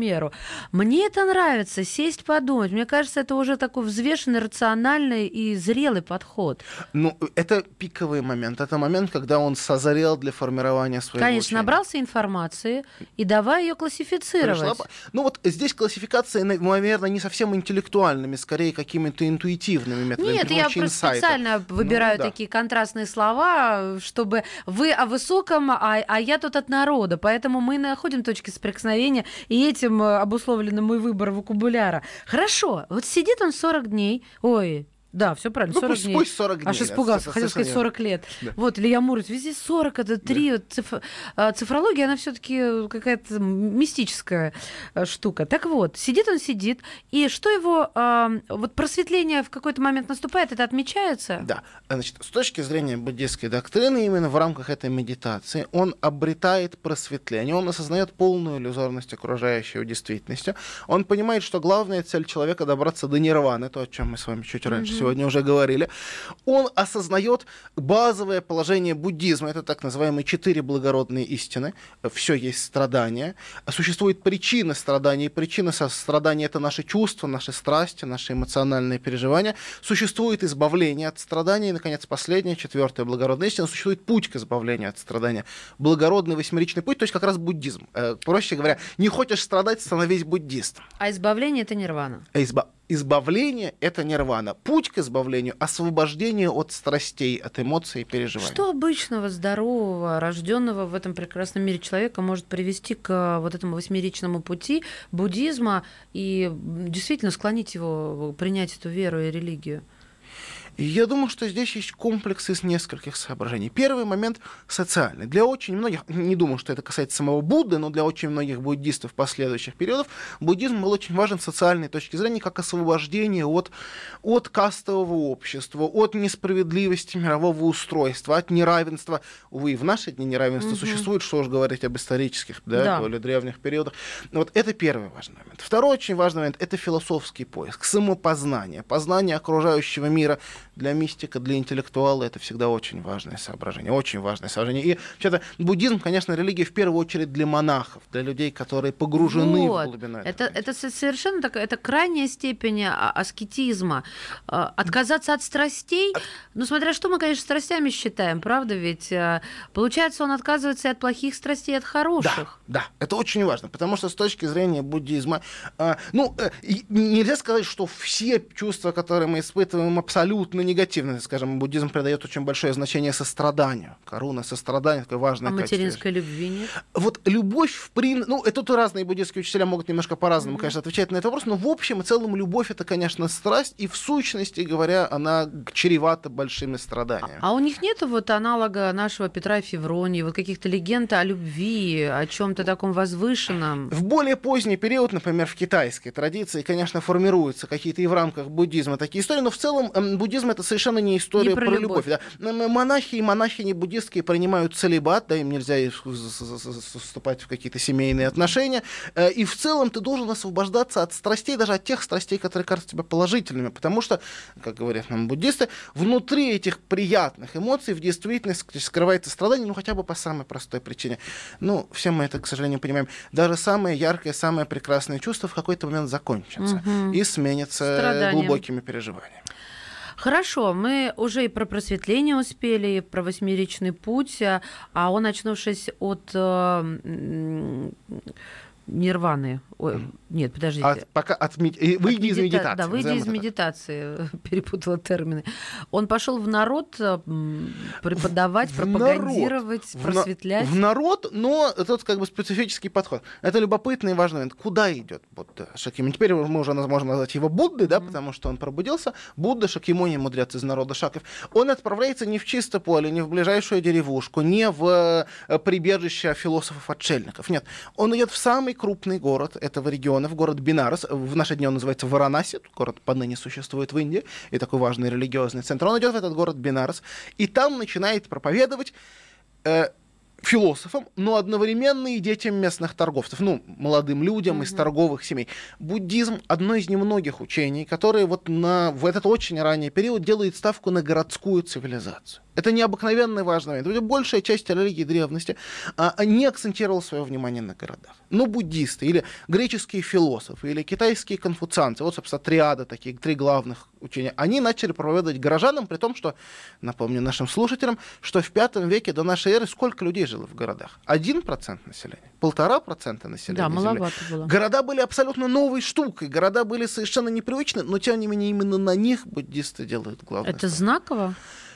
[SPEAKER 2] Мне это нравится, сесть подумать. Мне кажется, это уже такой взвешенный, рациональный и зрелый подход.
[SPEAKER 3] Ну, это пиковый момент. Это момент, когда он созрел для формирования своего
[SPEAKER 2] Конечно,
[SPEAKER 3] учения.
[SPEAKER 2] набрался информации и давай ее классифицировать.
[SPEAKER 3] Пришла Ну вот здесь классификации, на- наверное, не совсем интеллектуальными, скорее какими-то интуитивными методами.
[SPEAKER 2] Нет, я просто
[SPEAKER 3] инсайта.
[SPEAKER 2] специально выбираю
[SPEAKER 3] да.
[SPEAKER 2] такие контрастные слова, чтобы вы о высоком, а, а я тут от народа. Поэтому мы находим точки соприкосновения, и этим э, обусловлен мой выбор вокабуляра. Хорошо, вот сидит он 40 дней, ой, да, все правильно,
[SPEAKER 3] Ну,
[SPEAKER 2] 40
[SPEAKER 3] пусть,
[SPEAKER 2] дней.
[SPEAKER 3] пусть 40 дней.
[SPEAKER 2] Аж испугался,
[SPEAKER 3] это
[SPEAKER 2] хотел сказать
[SPEAKER 3] совершенно
[SPEAKER 2] 40 лет.
[SPEAKER 3] Да.
[SPEAKER 2] Вот, Илья Муромец, везде 40, это 3. вот циф- а, Цифрология, она все таки какая-то мистическая э, штука. Так вот, сидит он, сидит, и что его, а, вот просветление в какой-то момент наступает, это отмечается?
[SPEAKER 3] Да. Значит, с точки зрения буддийской доктрины, именно в рамках этой медитации, он обретает просветление, он осознает полную иллюзорность окружающей действительности. Он понимает, что главная цель человека добраться до нирваны, то, о чем мы с вами чуть раньше сегодня уже говорили. Он осознает базовое положение буддизма, это так называемые четыре благородные истины. Все есть страдания. Существует причина страданий. Причина со- страдания это наши чувства, наши страсти, наши эмоциональные переживания. Существует избавление от страданий. И, наконец, последняя, четвертая благородная истина. Существует путь к избавлению от страдания. Благородный восьмеричный путь, то есть как раз буддизм. Э, проще говоря, не хочешь страдать, становись буддистом.
[SPEAKER 2] А избавление это нирвана.
[SPEAKER 3] А изба- Избавление — это нирвана. Путь к избавлению — освобождение от страстей, от эмоций и переживаний.
[SPEAKER 2] Что обычного, здорового, рожденного в этом прекрасном мире человека может привести к а, вот этому восьмеричному пути буддизма и действительно склонить его принять эту веру и религию?
[SPEAKER 3] Я думаю, что здесь есть комплекс из нескольких соображений. Первый момент социальный. Для очень многих, не думаю, что это касается самого Будды, но для очень многих буддистов последующих периодов, буддизм был очень важен с социальной точки зрения, как освобождение от, от кастового общества, от несправедливости мирового устройства, от неравенства. Увы, и в наши дни неравенство существует, что уж говорить об исторических, да,
[SPEAKER 2] Да.
[SPEAKER 3] более древних периодах. Вот это первый важный момент. Второй очень важный момент — это философский поиск, самопознание, познание окружающего мира. Для мистика, для интеллектуала это всегда очень важное соображение, очень важное соображение. И вообще-то буддизм, конечно, религия в первую очередь для монахов, для людей, которые погружены
[SPEAKER 2] Вот.
[SPEAKER 3] в глубину этого
[SPEAKER 2] Это, это со- совершенно такая, это крайняя степень а, аскетизма. А, Отказаться от страстей, ну, смотря что мы, конечно, страстями считаем, правда ведь? А, Получается, он отказывается и от плохих страстей, и от
[SPEAKER 3] Да,
[SPEAKER 2] хороших.
[SPEAKER 3] да, это очень важно, потому что с точки зрения буддизма, а, ну, э, нельзя сказать, что все чувства, которые мы испытываем, абсолютно негативно, скажем, буддизм придает очень большое значение состраданию. Коруна, сострадание, такое важное
[SPEAKER 2] А
[SPEAKER 3] качество.
[SPEAKER 2] материнской любви нет?
[SPEAKER 3] Вот любовь в принципе, ну, это тут разные буддийские учителя могут немножко по-разному, конечно, отвечать на этот вопрос, но в общем и целом любовь это, конечно, страсть, и в сущности говоря, она чревата большими страданиями.
[SPEAKER 2] А у них нет вот аналога нашего Петра Февронии, вот каких-то легенд о любви, о чем-то таком возвышенном?
[SPEAKER 3] В более поздний период, например, в китайской традиции, конечно, формируются какие-то и в рамках буддизма такие истории, но в целом эм, буддизм это совершенно не история
[SPEAKER 2] Не про
[SPEAKER 3] про,
[SPEAKER 2] любовь.
[SPEAKER 3] любовь. да. Монахи и монахини буддистские принимают целебат, да, им нельзя вступать в какие-то семейные отношения. Э, И в целом ты должен освобождаться от страстей, даже от тех страстей, которые кажутся тебе положительными, потому что, как говорят нам буддисты, внутри этих приятных эмоций в действительности скрывается страдание, ну хотя бы по самой простой причине. Ну, все мы это, к сожалению, понимаем. Даже самое яркое, самое прекрасное чувство в какой-то момент закончится и сменится
[SPEAKER 2] Страданием.
[SPEAKER 3] глубокими переживаниями.
[SPEAKER 2] Хорошо, мы уже и про просветление успели, и про восьмеричный путь, а а он, очнувшись от э, нирваны, ой, нет, подождите.
[SPEAKER 3] От, пока от, выйди из
[SPEAKER 2] От медита-
[SPEAKER 3] медитации.
[SPEAKER 2] Да, выйди из медитации, (laughs) перепутала термины. Он пошел в народ э, м, преподавать,
[SPEAKER 3] В
[SPEAKER 2] пропагандировать,
[SPEAKER 3] В на-
[SPEAKER 2] просветлять.
[SPEAKER 3] В народ, но тут как бы специфический подход. Это любопытный и важный момент. Куда идет Будда Шакьямуни? Теперь мы уже можем назвать его Буддой, да, потому что он пробудился. Будда Шакьямуни, мудрец из народа Шаков. Он отправляется не в чисто поле, не в ближайшую деревушку, не в э, прибежище философов-отшельников. Нет, он идет в самый крупный город этого региона, в город Бинарас. В наши дни он называется Варанаси, город поныне существует в Индии, и такой важный религиозный центр. Он идет в этот город Бинарас, и там начинает проповедовать э, философам, но одновременно и детям местных торговцев, ну, молодым людям из торговых семей. Буддизм — одно из немногих учений, которые вот на, в этот очень ранний период делает ставку на городскую цивилизацию. Это необыкновенно важный момент. Большая часть религии древности а, не акцентировала свое внимание на городах. Но буддисты или греческие философы или китайские конфуцианцы, вот, собственно, триада, такие три главных учения, они начали проповедовать горожанам, при том, что, напомню нашим слушателям, что в пятом веке до нашей эры сколько людей жило в городах? Один процент населения? Полтора процента населения
[SPEAKER 2] Да,
[SPEAKER 3] Земли.
[SPEAKER 2] маловато было.
[SPEAKER 3] Города были абсолютно новой штукой, города были совершенно непривычны, но тем не менее именно на них буддисты делают главное.
[SPEAKER 2] Это знаково?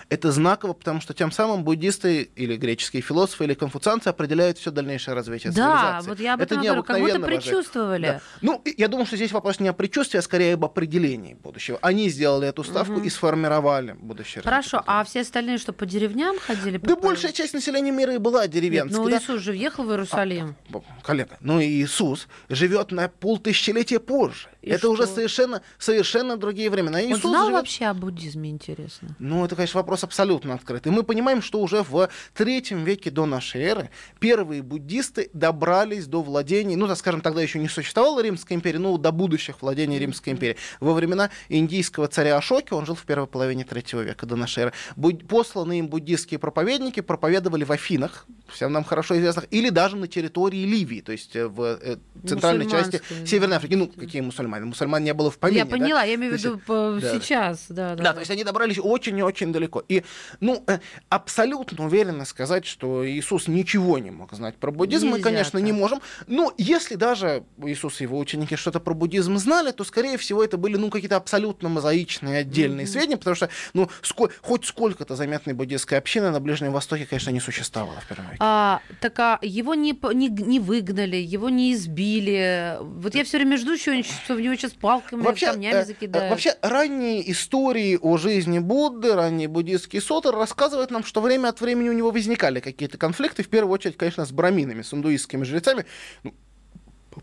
[SPEAKER 3] Это знаково, потому что тем самым буддисты или греческие философы или конфуцианцы определяют все дальнейшее развитие
[SPEAKER 2] Да,
[SPEAKER 3] цивилизации.
[SPEAKER 2] вот я об
[SPEAKER 3] Это
[SPEAKER 2] этом говорю, как будто предчувствовали.
[SPEAKER 3] Да. Ну, я думаю, что здесь вопрос не о предчувствии, а скорее об определении будущего. Они сделали эту ставку и сформировали будущее.
[SPEAKER 2] Хорошо, а все остальные что, по деревням ходили?
[SPEAKER 3] Да
[SPEAKER 2] по-
[SPEAKER 3] большая часть населения мира и была
[SPEAKER 2] Нет,
[SPEAKER 3] деревенской.
[SPEAKER 2] ну
[SPEAKER 3] да.
[SPEAKER 2] Иисус же въехал в Иерусалим.
[SPEAKER 3] Б- Коллега, ну и Иисус живет на полтысячелетия позже.
[SPEAKER 2] И
[SPEAKER 3] это
[SPEAKER 2] что?
[SPEAKER 3] уже совершенно, совершенно другие времена.
[SPEAKER 2] Он
[SPEAKER 3] Иисус
[SPEAKER 2] знал
[SPEAKER 3] живет-
[SPEAKER 2] вообще о буддизме, интересно?
[SPEAKER 3] Ну, это, конечно, вопрос абсолютно открытый. Мы понимаем, что уже в третьем веке до нашей эры первые буддисты добрались до владений, ну, так скажем, тогда еще не существовала Римская империя, но до будущих владений Римской империи. Во времена индийского царя Ашоки, он жил в первой половине третьего века до нашей эры, буд- посланные им буддистские проповедники проповедовали в Афинах, всем нам хорошо известных, или даже на территории Ливии, то есть э, в э, центральной части. Северной Африки. Ну, какие мусульмане? Мусульман не было в помине.
[SPEAKER 2] я
[SPEAKER 3] да?
[SPEAKER 2] поняла, я имею в виду по-
[SPEAKER 3] да, да.
[SPEAKER 2] сейчас. Да, да,
[SPEAKER 3] Да, то есть они добрались очень и очень далеко. И, ну, э, абсолютно уверенно сказать, что Иисус ничего не мог знать про буддизм, мы,
[SPEAKER 2] Нельзя
[SPEAKER 3] конечно, не
[SPEAKER 2] так.
[SPEAKER 3] можем. Но если даже Иисус и его ученики что-то про буддизм знали, то, скорее всего, это были, ну, какие-то абсолютно мозаичные отдельные сведения, потому что, ну, ско- хоть сколько-то заметной буддистской общины на Ближнем Востоке, конечно, не существовало в первом веке.
[SPEAKER 2] А, так а его не, не, не выгнали, его не избили. Вот я все время жду, они- что в него сейчас палками, камнями
[SPEAKER 3] э,
[SPEAKER 2] закидают.
[SPEAKER 3] вообще, ранние истории о жизни Будды, ранние буддийские соты рассказывают нам, что время от времени у него возникали какие-то конфликты, в первую очередь, конечно, с браминами, с индуистскими жрецами.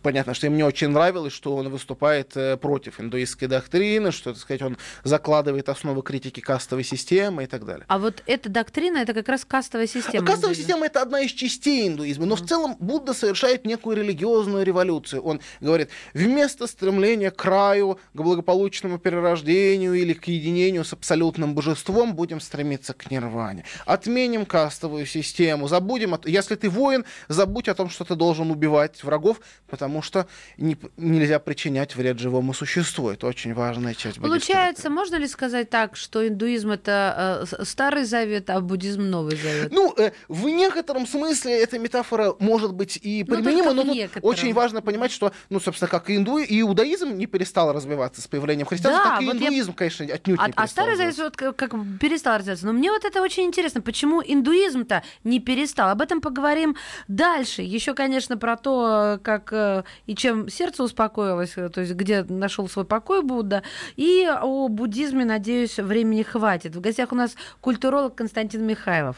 [SPEAKER 3] Понятно, что им не очень нравилось, что он выступает э, против индуистской доктрины, что, так сказать, он закладывает основы критики кастовой системы и так далее.
[SPEAKER 2] А вот эта доктрина, это как раз кастовая система.
[SPEAKER 3] Кастовая
[SPEAKER 2] индуизма.
[SPEAKER 3] система это одна из частей индуизма, но в целом Будда совершает некую религиозную революцию. Он говорит, вместо стремления к краю, к благополучному перерождению или к единению с абсолютным божеством, будем стремиться к нирване. Отменим кастовую систему, забудем, если ты воин, забудь о том, что ты должен убивать врагов, потому потому что не, нельзя причинять вред живому существу. Это очень важная часть
[SPEAKER 2] Получается, можно ли сказать так, что индуизм это э, старый завет, а буддизм новый завет?
[SPEAKER 3] Ну, э, в некотором смысле эта метафора может быть и
[SPEAKER 2] Ну,
[SPEAKER 3] применима,
[SPEAKER 2] только
[SPEAKER 3] но тут
[SPEAKER 2] некотором.
[SPEAKER 3] очень важно понимать, что, ну, собственно, как и инду, и иудаизм не перестал развиваться с появлением христианства,
[SPEAKER 2] Да,
[SPEAKER 3] так и
[SPEAKER 2] вот я-
[SPEAKER 3] индуизм, конечно, отнюдь
[SPEAKER 2] А,
[SPEAKER 3] не
[SPEAKER 2] а
[SPEAKER 3] перестал
[SPEAKER 2] старый завет вот как, как перестал развиваться. Но мне вот это очень интересно, почему индуизм-то не перестал. Об этом поговорим дальше. Еще, конечно, про то, как э, и чем сердце успокоилось, э, то есть где нашел свой покой Будда. И о буддизме, надеюсь, времени хватит. В гостях у нас культуролог Константин Михайлов.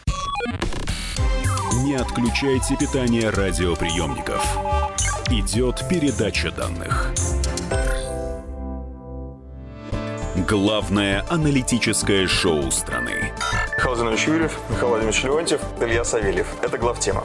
[SPEAKER 1] Не отключайте питание радиоприемников. Идет передача данных. Главное аналитическое шоу страны.
[SPEAKER 6] Михаил Владимирович Юрьев, Михаил Владимирович Леонтьев, Илья Савельев. Это главтема.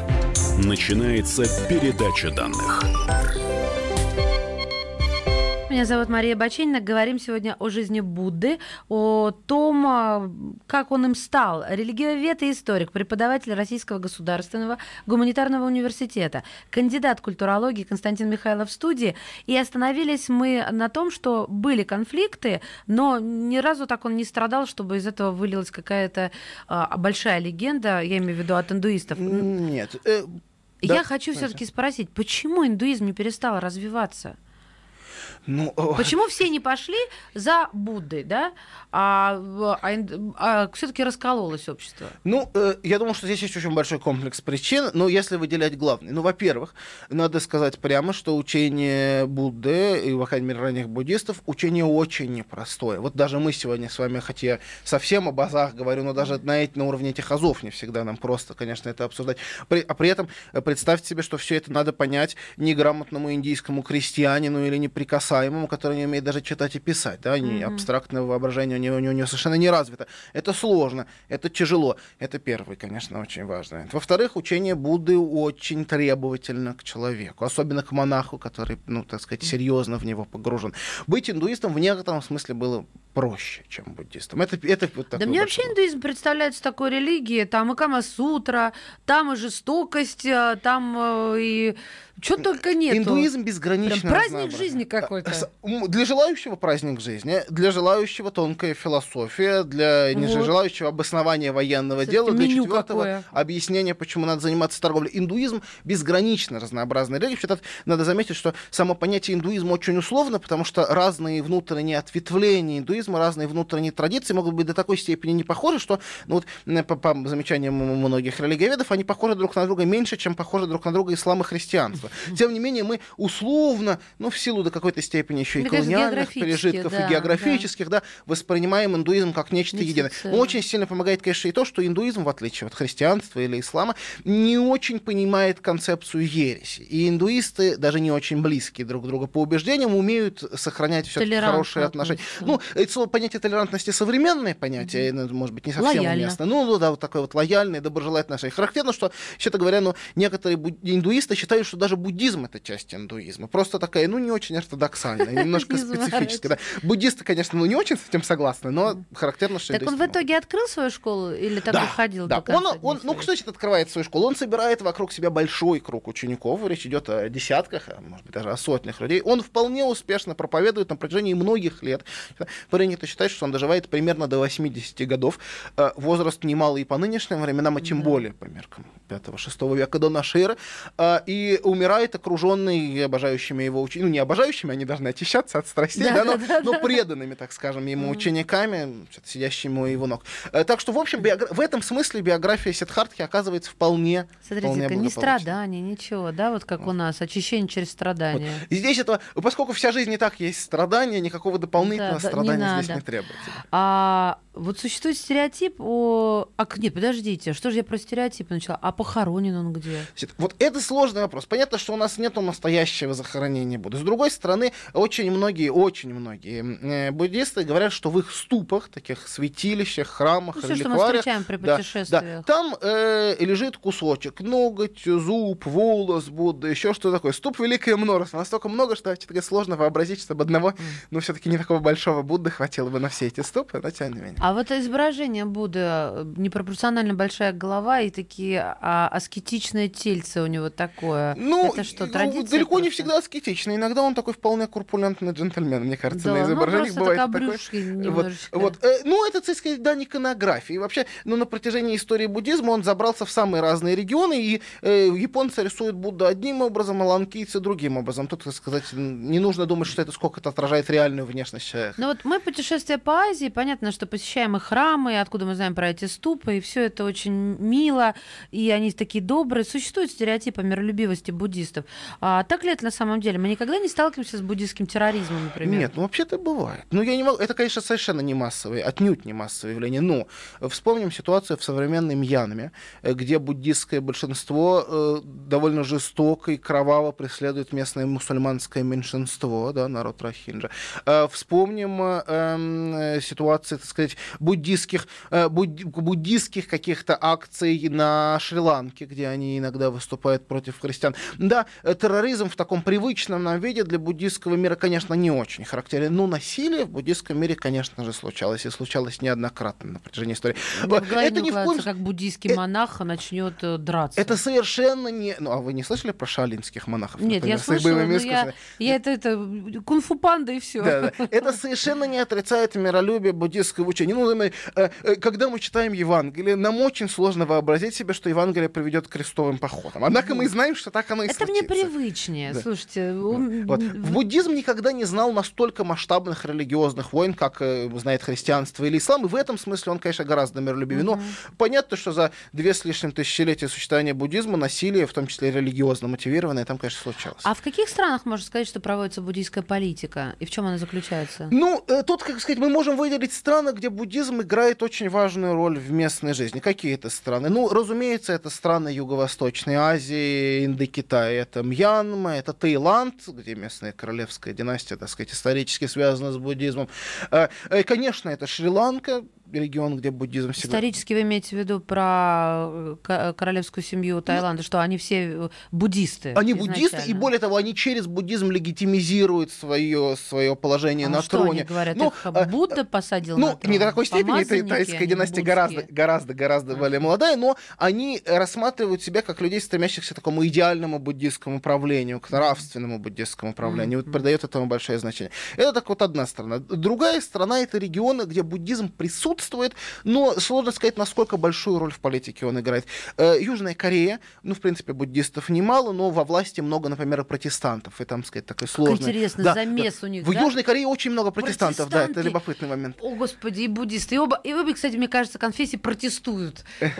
[SPEAKER 1] Начинается передача данных.
[SPEAKER 2] Меня зовут Мария Баченина. Говорим сегодня о жизни Будды, о том, а, как он им стал. Религиовед и историк, преподаватель Российского государственного гуманитарного университета, кандидат культурологии Константин Михайлов в студии. И остановились мы на том, что были конфликты, но ни разу так он не страдал, чтобы из этого вылилась какая-то а, большая легенда, я имею в виду от индуистов.
[SPEAKER 3] Нет.
[SPEAKER 2] Я
[SPEAKER 3] да,
[SPEAKER 2] хочу все-таки спросить, почему индуизм не перестал развиваться?
[SPEAKER 3] Ну,
[SPEAKER 2] Почему все не пошли за Буддой, да, а, все-таки раскололось общество?
[SPEAKER 3] Ну, э, я думаю, что здесь есть очень большой комплекс причин, но если выделять главные. Ну, во-первых, надо сказать прямо, что учение Будды, и, по крайней мере, ранних буддистов, учение очень непростое. Вот даже мы сегодня с вами, хотя я совсем о базах говорю, но даже на, на уровне этих азов не всегда нам просто, конечно, это обсуждать. При- а при этом э, представьте себе, что все это надо понять неграмотному индийскому крестьянину или неприкасаемому, который не умеет даже читать и писать. Да? Не, Абстрактное воображение у него, у него- совершенно не развито. Это сложно, это тяжело. Это первый, конечно, очень важный. Во-вторых, учение Будды очень требовательно к человеку, особенно к монаху, который, ну, так сказать, серьезно в него погружен. Быть индуистом в некотором смысле было проще, чем буддистом. Это, это вот
[SPEAKER 2] Да
[SPEAKER 3] такой
[SPEAKER 2] мне вообще индуизм представляется такой религией, там и Кама-сутра, там и жестокость, а, там э, и что только нет.
[SPEAKER 3] Индуизм безгранично
[SPEAKER 2] праздник жизни какой-то.
[SPEAKER 3] Для желающего праздник жизни, для желающего тонкая философия, для
[SPEAKER 2] Вот.
[SPEAKER 3] желающего обоснования военного
[SPEAKER 2] Кстати,
[SPEAKER 3] дела, для четвертого
[SPEAKER 2] какое.
[SPEAKER 3] объяснения, почему надо заниматься торговлей. Индуизм безгранично разнообразный тут надо заметить, что само понятие индуизма очень условно, потому что разные внутренние ответвления индуизма, разные внутренние традиции могут быть до такой степени не похожи, что, ну вот, по, по замечаниям многих религиоведов, они похожи друг на друга меньше, чем похожи друг на друга ислам и христианство. (laughs) Тем не менее, мы условно, ну, в силу до какой-то степени еще и колониальных пережитков
[SPEAKER 2] да,
[SPEAKER 3] и географических, да, воспринимаем индуизм как нечто
[SPEAKER 2] Нечто
[SPEAKER 3] единое. Но очень сильно помогает, конечно, и то, что индуизм, в отличие от христианства или ислама, не очень понимает концепцию ереси. И индуисты, даже не очень близкие друг к другу по убеждениям, умеют сохранять все хорошие отношения. Ну, это слово понятие толерантности современное понятие, ну, может быть, не совсем
[SPEAKER 2] Лояльно.
[SPEAKER 3] уместно. Ну, ну, да, вот такое вот лояльное, доброжелательное отношение. Характерно, что, вообще-то говоря, ну, некоторые индуисты считают, что даже буддизм это часть индуизма. Просто такая, ну, не очень ортодоксальная, немножко (laughs)
[SPEAKER 2] Не
[SPEAKER 3] специфическая. да. Буддисты, конечно, ну, не очень с этим согласны, но характерно, что
[SPEAKER 2] Так он в итоге открыл свою школу или так и ходил
[SPEAKER 3] да. Он, ну, кто значит открывает свою школу? Он собирает вокруг себя большой круг учеников, речь идет о десятках, а может быть даже о сотнях людей. Он вполне успешно проповедует на протяжении многих лет. Принято считать, что он доживает примерно до 80 годов. Э, Возраст немалый и по нынешним временам, и тем более по меркам 5-6 века до нашей эры. Э, И умирает окруженный обожающими его учениками, ну не обожающими, они должны очищаться от страстей,
[SPEAKER 2] Да,
[SPEAKER 3] да, но,
[SPEAKER 2] да,
[SPEAKER 3] но преданными, так скажем, ему учениками, что-то сидящими у его ног. Э, Так что, в общем, биогра- в этом смысле биография Сиддхартхи оказывается вполне, вполне
[SPEAKER 2] Смотрите-ка, не страдания, ничего, да, вот как у нас, очищение через страдания.
[SPEAKER 3] И здесь этого, поскольку вся жизнь и так есть страдания, никакого дополнительного
[SPEAKER 2] Да, да, не
[SPEAKER 3] страдания здесь не требуется.
[SPEAKER 2] А вот существует стереотип о... А, нет, подождите, что же я про стереотипы начала? А похоронен он где?
[SPEAKER 3] Вот это сложный вопрос. Понятно, что у нас нет настоящего захоронения Будды. С другой стороны, стороны, очень многие, очень многие э, буддисты говорят, что в их ступах, таких святилищах, храмах,
[SPEAKER 2] Ну,
[SPEAKER 3] реликвариях,
[SPEAKER 2] при
[SPEAKER 3] да, да, там э, лежит кусочек, ноготь, зуб, волос Будды, еще что такое. Ступ великое множество, настолько много, что говоря, сложно вообразить, чтобы одного, ну, все-таки не такого большого Будды хватило бы на все эти ступы, но тем не менее.
[SPEAKER 2] А вот изображение Будды, э, непропорционально большая голова и такие а, аскетичное тельце у него такое.
[SPEAKER 3] Ну,
[SPEAKER 2] это что,
[SPEAKER 3] ну,
[SPEAKER 2] традиция
[SPEAKER 3] далеко не
[SPEAKER 2] просто?
[SPEAKER 3] всегда аскетично. Иногда он такой вполне корпулентный джентльмен, мне кажется,
[SPEAKER 2] Да,
[SPEAKER 3] на
[SPEAKER 2] ну,
[SPEAKER 3] изображениях бывает
[SPEAKER 2] так
[SPEAKER 3] такой. Вот, вот. Э, ну, это, так сказать, да, иконографии. Вообще, ну, на протяжении истории буддизма он забрался в самые разные регионы, и э, японцы рисуют Будду одним образом, а ланкийцы другим образом. Тут, так сказать, не нужно думать, что это сколько-то отражает реальную внешность человека.
[SPEAKER 2] Ну вот мы путешествия по Азии, понятно, что посещаем и храмы, и откуда мы знаем про эти ступы, и все это очень мило, и они такие добрые. Существует стереотип о миролюбивости буддистов. А так ли это на самом деле? Мы никогда не сталкиваемся с буддистским терроризмом, например?
[SPEAKER 3] Нет, ну вообще-то бывает. Ну, я не могу. Это, конечно, совершенно не массовое, отнюдь не массовое явление. Но вспомним ситуацию в современной Мьянме, э, где буддистское большинство э, довольно жестоко и кроваво преследует местное мусульманское меньшинство, да, народ Рахинджа. Э, Вспомним э, эм, ситуации, так сказать, буддистских, э, будди- буддистских каких-то акций на Шри-Ланке, где они иногда выступают против христиан. Да, терроризм в таком привычном нам виде для буддистского мира, конечно, не очень характерен. Но насилие в буддистском мире, конечно же, случалось. И случалось неоднократно на протяжении истории.
[SPEAKER 2] Мне голове
[SPEAKER 3] Это
[SPEAKER 2] не
[SPEAKER 3] в коем
[SPEAKER 2] как буддийский
[SPEAKER 3] э,
[SPEAKER 2] монах начнет э, драться.
[SPEAKER 3] это совершенно не... Ну, а вы не слышали про шаолинских монахов?
[SPEAKER 2] Нет, я
[SPEAKER 3] например, их
[SPEAKER 2] слышала, но я, я это, это кунг-фу панда и все.
[SPEAKER 3] Да, да. Это совершенно не отрицает миролюбие буддистского учения. Ну, мы, э, когда мы читаем Евангелие, нам очень сложно вообразить себе, что Евангелие приведет к крестовым походам. Однако мы знаем, что так оно и
[SPEAKER 2] Это мне
[SPEAKER 3] случится.
[SPEAKER 2] привычнее.
[SPEAKER 3] Да.
[SPEAKER 2] Слушайте,
[SPEAKER 3] Вот. В буддизм никогда не знал настолько масштабных религиозных войн, как э, знает христианство или ислам, и в этом смысле он, конечно, гораздо миролюбивее. Но понятно, что за две с лишним тысячелетия существования буддизма насилие, в том числе религиозно мотивированное, там, конечно, случалось.
[SPEAKER 2] А в каких странах можно сказать, что проводится буддийская политика? И в чем она заключается?
[SPEAKER 3] Ну, э, тут, как сказать, мы можем выделить страны, где буддизм играет очень важную роль в местной жизни. Какие это страны? Ну, разумеется, это страны Юго-Восточной Азии, Индокитая. Это Мьянма, это Таиланд, где местная королевская династия, так сказать, исторически связана с буддизмом. Э, э, Конечно, это Шри-Ланка, регион, где буддизм всегда...
[SPEAKER 2] Исторически вы имеете в виду про э, ко- королевскую семью Таиланда, что они все э, буддисты?
[SPEAKER 3] Они буддисты, и
[SPEAKER 2] изначально?
[SPEAKER 3] более того, они через буддизм легитимизируют свое, свое положение
[SPEAKER 2] А
[SPEAKER 3] на
[SPEAKER 2] что
[SPEAKER 3] троне.
[SPEAKER 2] они говорят?
[SPEAKER 3] Ну,
[SPEAKER 2] Их
[SPEAKER 3] э,
[SPEAKER 2] Будда посадил
[SPEAKER 3] Ну,
[SPEAKER 2] на трон?
[SPEAKER 3] не до такой степени, это тайская династия гораздо, гораздо, гораздо более молодая, но они рассматривают себя как людей, стремящихся к такому идеальному буддистскому правлению, к нравственному буддистскому правлению. Вот придает этому большое значение. Это так вот одна сторона. Другая сторона — это регионы, где буддизм присутствует, но сложно сказать, насколько большую роль в политике он играет. Э, Южная Корея, ну, в принципе, буддистов немало, но во власти много, например, протестантов, и там, сказать, такой сложный...
[SPEAKER 2] интересно,
[SPEAKER 3] Да,
[SPEAKER 2] замес
[SPEAKER 3] да.
[SPEAKER 2] у них,
[SPEAKER 3] В
[SPEAKER 2] да?
[SPEAKER 3] Южной Корее очень много протестантов, да, это любопытный момент.
[SPEAKER 2] О, господи, и буддисты. И, оба, и обе, кстати, мне кажется, конфессии протестуют. (laughs)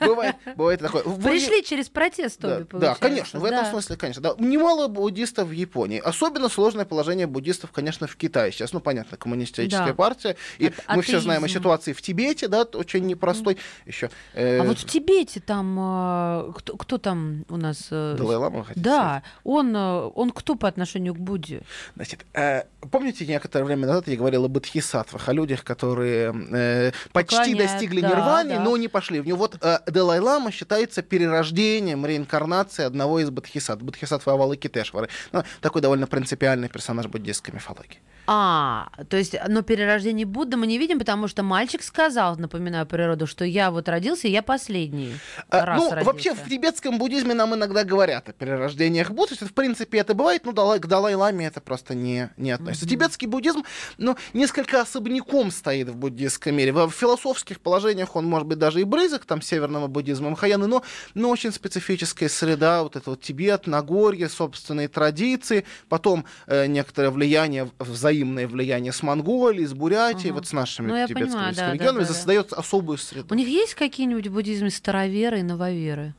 [SPEAKER 3] Бывает, бывает такое.
[SPEAKER 2] Пришли через протест обе,
[SPEAKER 3] да, конечно, в этом смысле, конечно. Немало буддистов в Японии. Особенно сложное положение буддистов, конечно, в Китае. Сейчас, ну, понятно, коммунистическая партия. И мы все знаем о
[SPEAKER 2] атеизм.
[SPEAKER 3] Ситуации в Тибете, да, очень непростой. Еще.
[SPEAKER 2] А вот в Тибете там э, кто, кто там у нас? э,
[SPEAKER 3] Далай-лама,
[SPEAKER 2] Да, он, э, он кто по отношению к Будде?
[SPEAKER 3] Значит, э, помните, некоторое время назад я говорил о бодхисаттвах, о людях, которые э, почти
[SPEAKER 2] Поклоняют,
[SPEAKER 3] достигли
[SPEAKER 2] да,
[SPEAKER 3] нирваны,
[SPEAKER 2] да.
[SPEAKER 3] но не пошли в нее. Вот э, Далай-лама считается перерождением, реинкарнацией одного из бодхисаттв. Бодхисаттва Авалокитешвары. Ну, такой довольно принципиальный персонаж буддистской мифологии.
[SPEAKER 2] А, то есть, но перерождение Будды мы не видим, потому что мальчик сказал, напоминаю природу, что я вот родился, я последний
[SPEAKER 3] А,
[SPEAKER 2] раз
[SPEAKER 3] ну,
[SPEAKER 2] родился.
[SPEAKER 3] вообще в тибетском буддизме нам иногда говорят о перерождениях Будды. В принципе, это бывает, но к Далай-ламе это просто не, не относится. Тибетский буддизм, ну, несколько особняком стоит в буддистском мире. В философских положениях он, может быть, даже и близок там северному буддизму Махаяны, но, но очень специфическая среда, вот это вот Тибет, Нагорье, собственные традиции, потом э, некоторое влияние, взаимное влияние с Монголией, с Бурятией,
[SPEAKER 2] Ага.
[SPEAKER 3] вот с нашими
[SPEAKER 2] Ну,
[SPEAKER 3] тибетскими
[SPEAKER 2] Понимаю, да,
[SPEAKER 3] регионами,
[SPEAKER 2] да, да.
[SPEAKER 3] создает особую среду.
[SPEAKER 2] У них есть какие-нибудь в буддизме староверы и нововеры?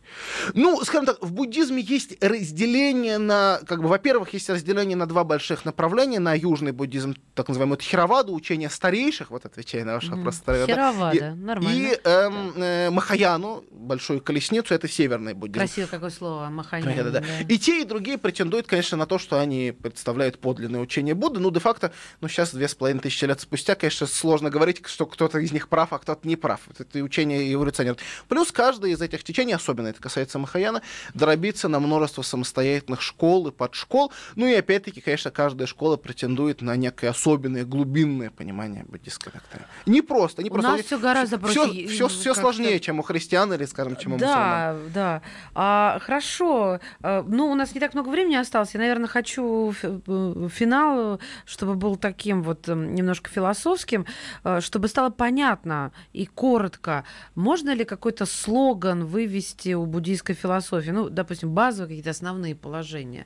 [SPEAKER 3] Ну, скажем так, в буддизме есть разделение на, как бы, во-первых, есть разделение на два больших направления, на южный буддизм, так называемый Тхераваду, учение старейших, вот отвечая на ваш вопрос, староверы, да,
[SPEAKER 2] Херавада,
[SPEAKER 3] и-
[SPEAKER 2] нормально.
[SPEAKER 3] И эм, э, Махаяну, большую колесницу, это северный буддизм.
[SPEAKER 2] Красивое какое слово, маханин.
[SPEAKER 3] Да, да, да. И те, и другие претендуют, конечно, на то, что они представляют подлинное учение Будды. Ну, де-факто, ну, сейчас, две с половиной тысячи лет спустя, конечно, сложно говорить, что кто-то из них прав, а кто-то не прав. Вот Это учение эволюционирует. Плюс каждое из этих течений, особенно это касается Махаяна, дробится на множество самостоятельных школ и подшкол. Ну и опять-таки, конечно, каждая школа претендует на некое особенное, глубинное понимание буддийской доктрины. Не просто, не
[SPEAKER 2] У
[SPEAKER 3] просто.
[SPEAKER 2] нас всё гораздо проще,
[SPEAKER 3] Все,
[SPEAKER 2] ну, как-то-
[SPEAKER 3] сложнее, чем у христиан или, скажем, чем у мусульман.
[SPEAKER 2] Да, да. А, хорошо. А, Ну, у нас не так много времени осталось. Я, наверное, хочу э, финал, чтобы был таким вот м, немножко философским, э, чтобы стало понятно и коротко, можно ли какой-то слоган вывести у буддийской философии? Ну, допустим, базовые какие-то основные положения.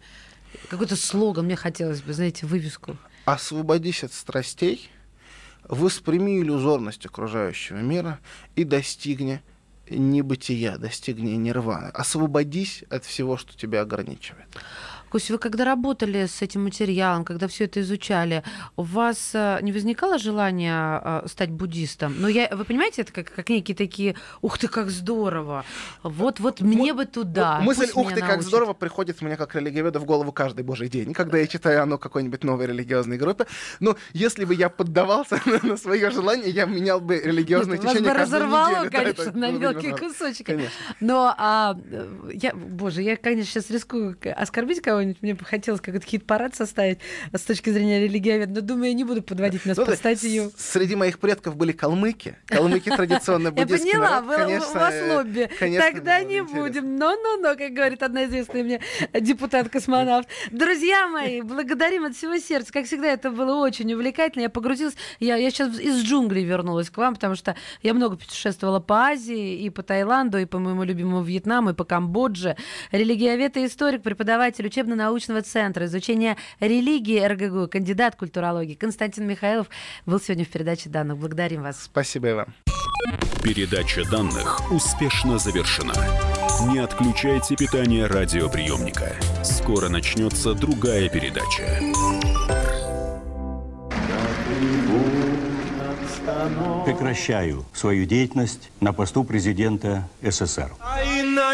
[SPEAKER 2] Какой-то слоган мне хотелось бы, знаете, вывеску.
[SPEAKER 3] освободись от страстей, восприми иллюзорность окружающего мира и достигни небытия, достигни нирваны. Освободись от всего, что тебя ограничивает.
[SPEAKER 2] Костя, вы когда работали с этим материалом, когда все это изучали, у вас э, не возникало желания э, стать буддистом? Ну, я, вы понимаете, это как, как некие такие, ух ты, как здорово, вот, вот мне бы туда.
[SPEAKER 3] Мысль «ух ты, как
[SPEAKER 2] научат».
[SPEAKER 3] здорово» приходит мне как религиоведу в голову каждый божий день, когда я читаю оно какой-нибудь новой религиозной группе. Но если бы я поддавался (laughs) на свое желание, я менял бы религиозное
[SPEAKER 2] Нет, вас
[SPEAKER 3] течение
[SPEAKER 2] бы разорвало,
[SPEAKER 3] неделю. Да,
[SPEAKER 2] конечно,
[SPEAKER 3] это
[SPEAKER 2] на мелкие кусочки.
[SPEAKER 3] Конечно.
[SPEAKER 2] Но, а, э, я, боже, я, конечно, сейчас рискую оскорбить кого-нибудь. Мне бы хотелось какой-то хит-парад составить с точки зрения религиовед, но думаю, я не буду подводить нас
[SPEAKER 3] Ну,
[SPEAKER 2] под статью.
[SPEAKER 3] Среди моих предков были калмыки. Калмыки традиционно (laughs)
[SPEAKER 2] Я
[SPEAKER 3] буддийский
[SPEAKER 2] поняла,
[SPEAKER 3] народ.
[SPEAKER 2] вы-
[SPEAKER 3] Конечно,
[SPEAKER 2] у вас
[SPEAKER 3] э,
[SPEAKER 2] лобби.
[SPEAKER 3] конечно,
[SPEAKER 2] Тогда не
[SPEAKER 3] интересно.
[SPEAKER 2] будем. Но-но-но, как говорит одна известная мне депутат-космонавт. Друзья мои, благодарим от всего сердца. Как всегда, это было очень увлекательно. Я погрузилась. Я, я сейчас из джунглей вернулась к вам, потому что я много путешествовала по Азии, и по Таиланду, и по моему любимому Вьетнаму, и по Камбодже. Религиовед и историк, преподаватель учебно-научного центра изучения религии РГГУ, кандидат культурологии Константин Михайлов был сегодня в передаче данных. Благодарим вас.
[SPEAKER 3] Спасибо и вам.
[SPEAKER 1] Передача данных успешно завершена. Не отключайте питание радиоприемника. Скоро начнется другая передача.
[SPEAKER 7] Прекращаю свою деятельность на посту президента СССР.
[SPEAKER 5] Илья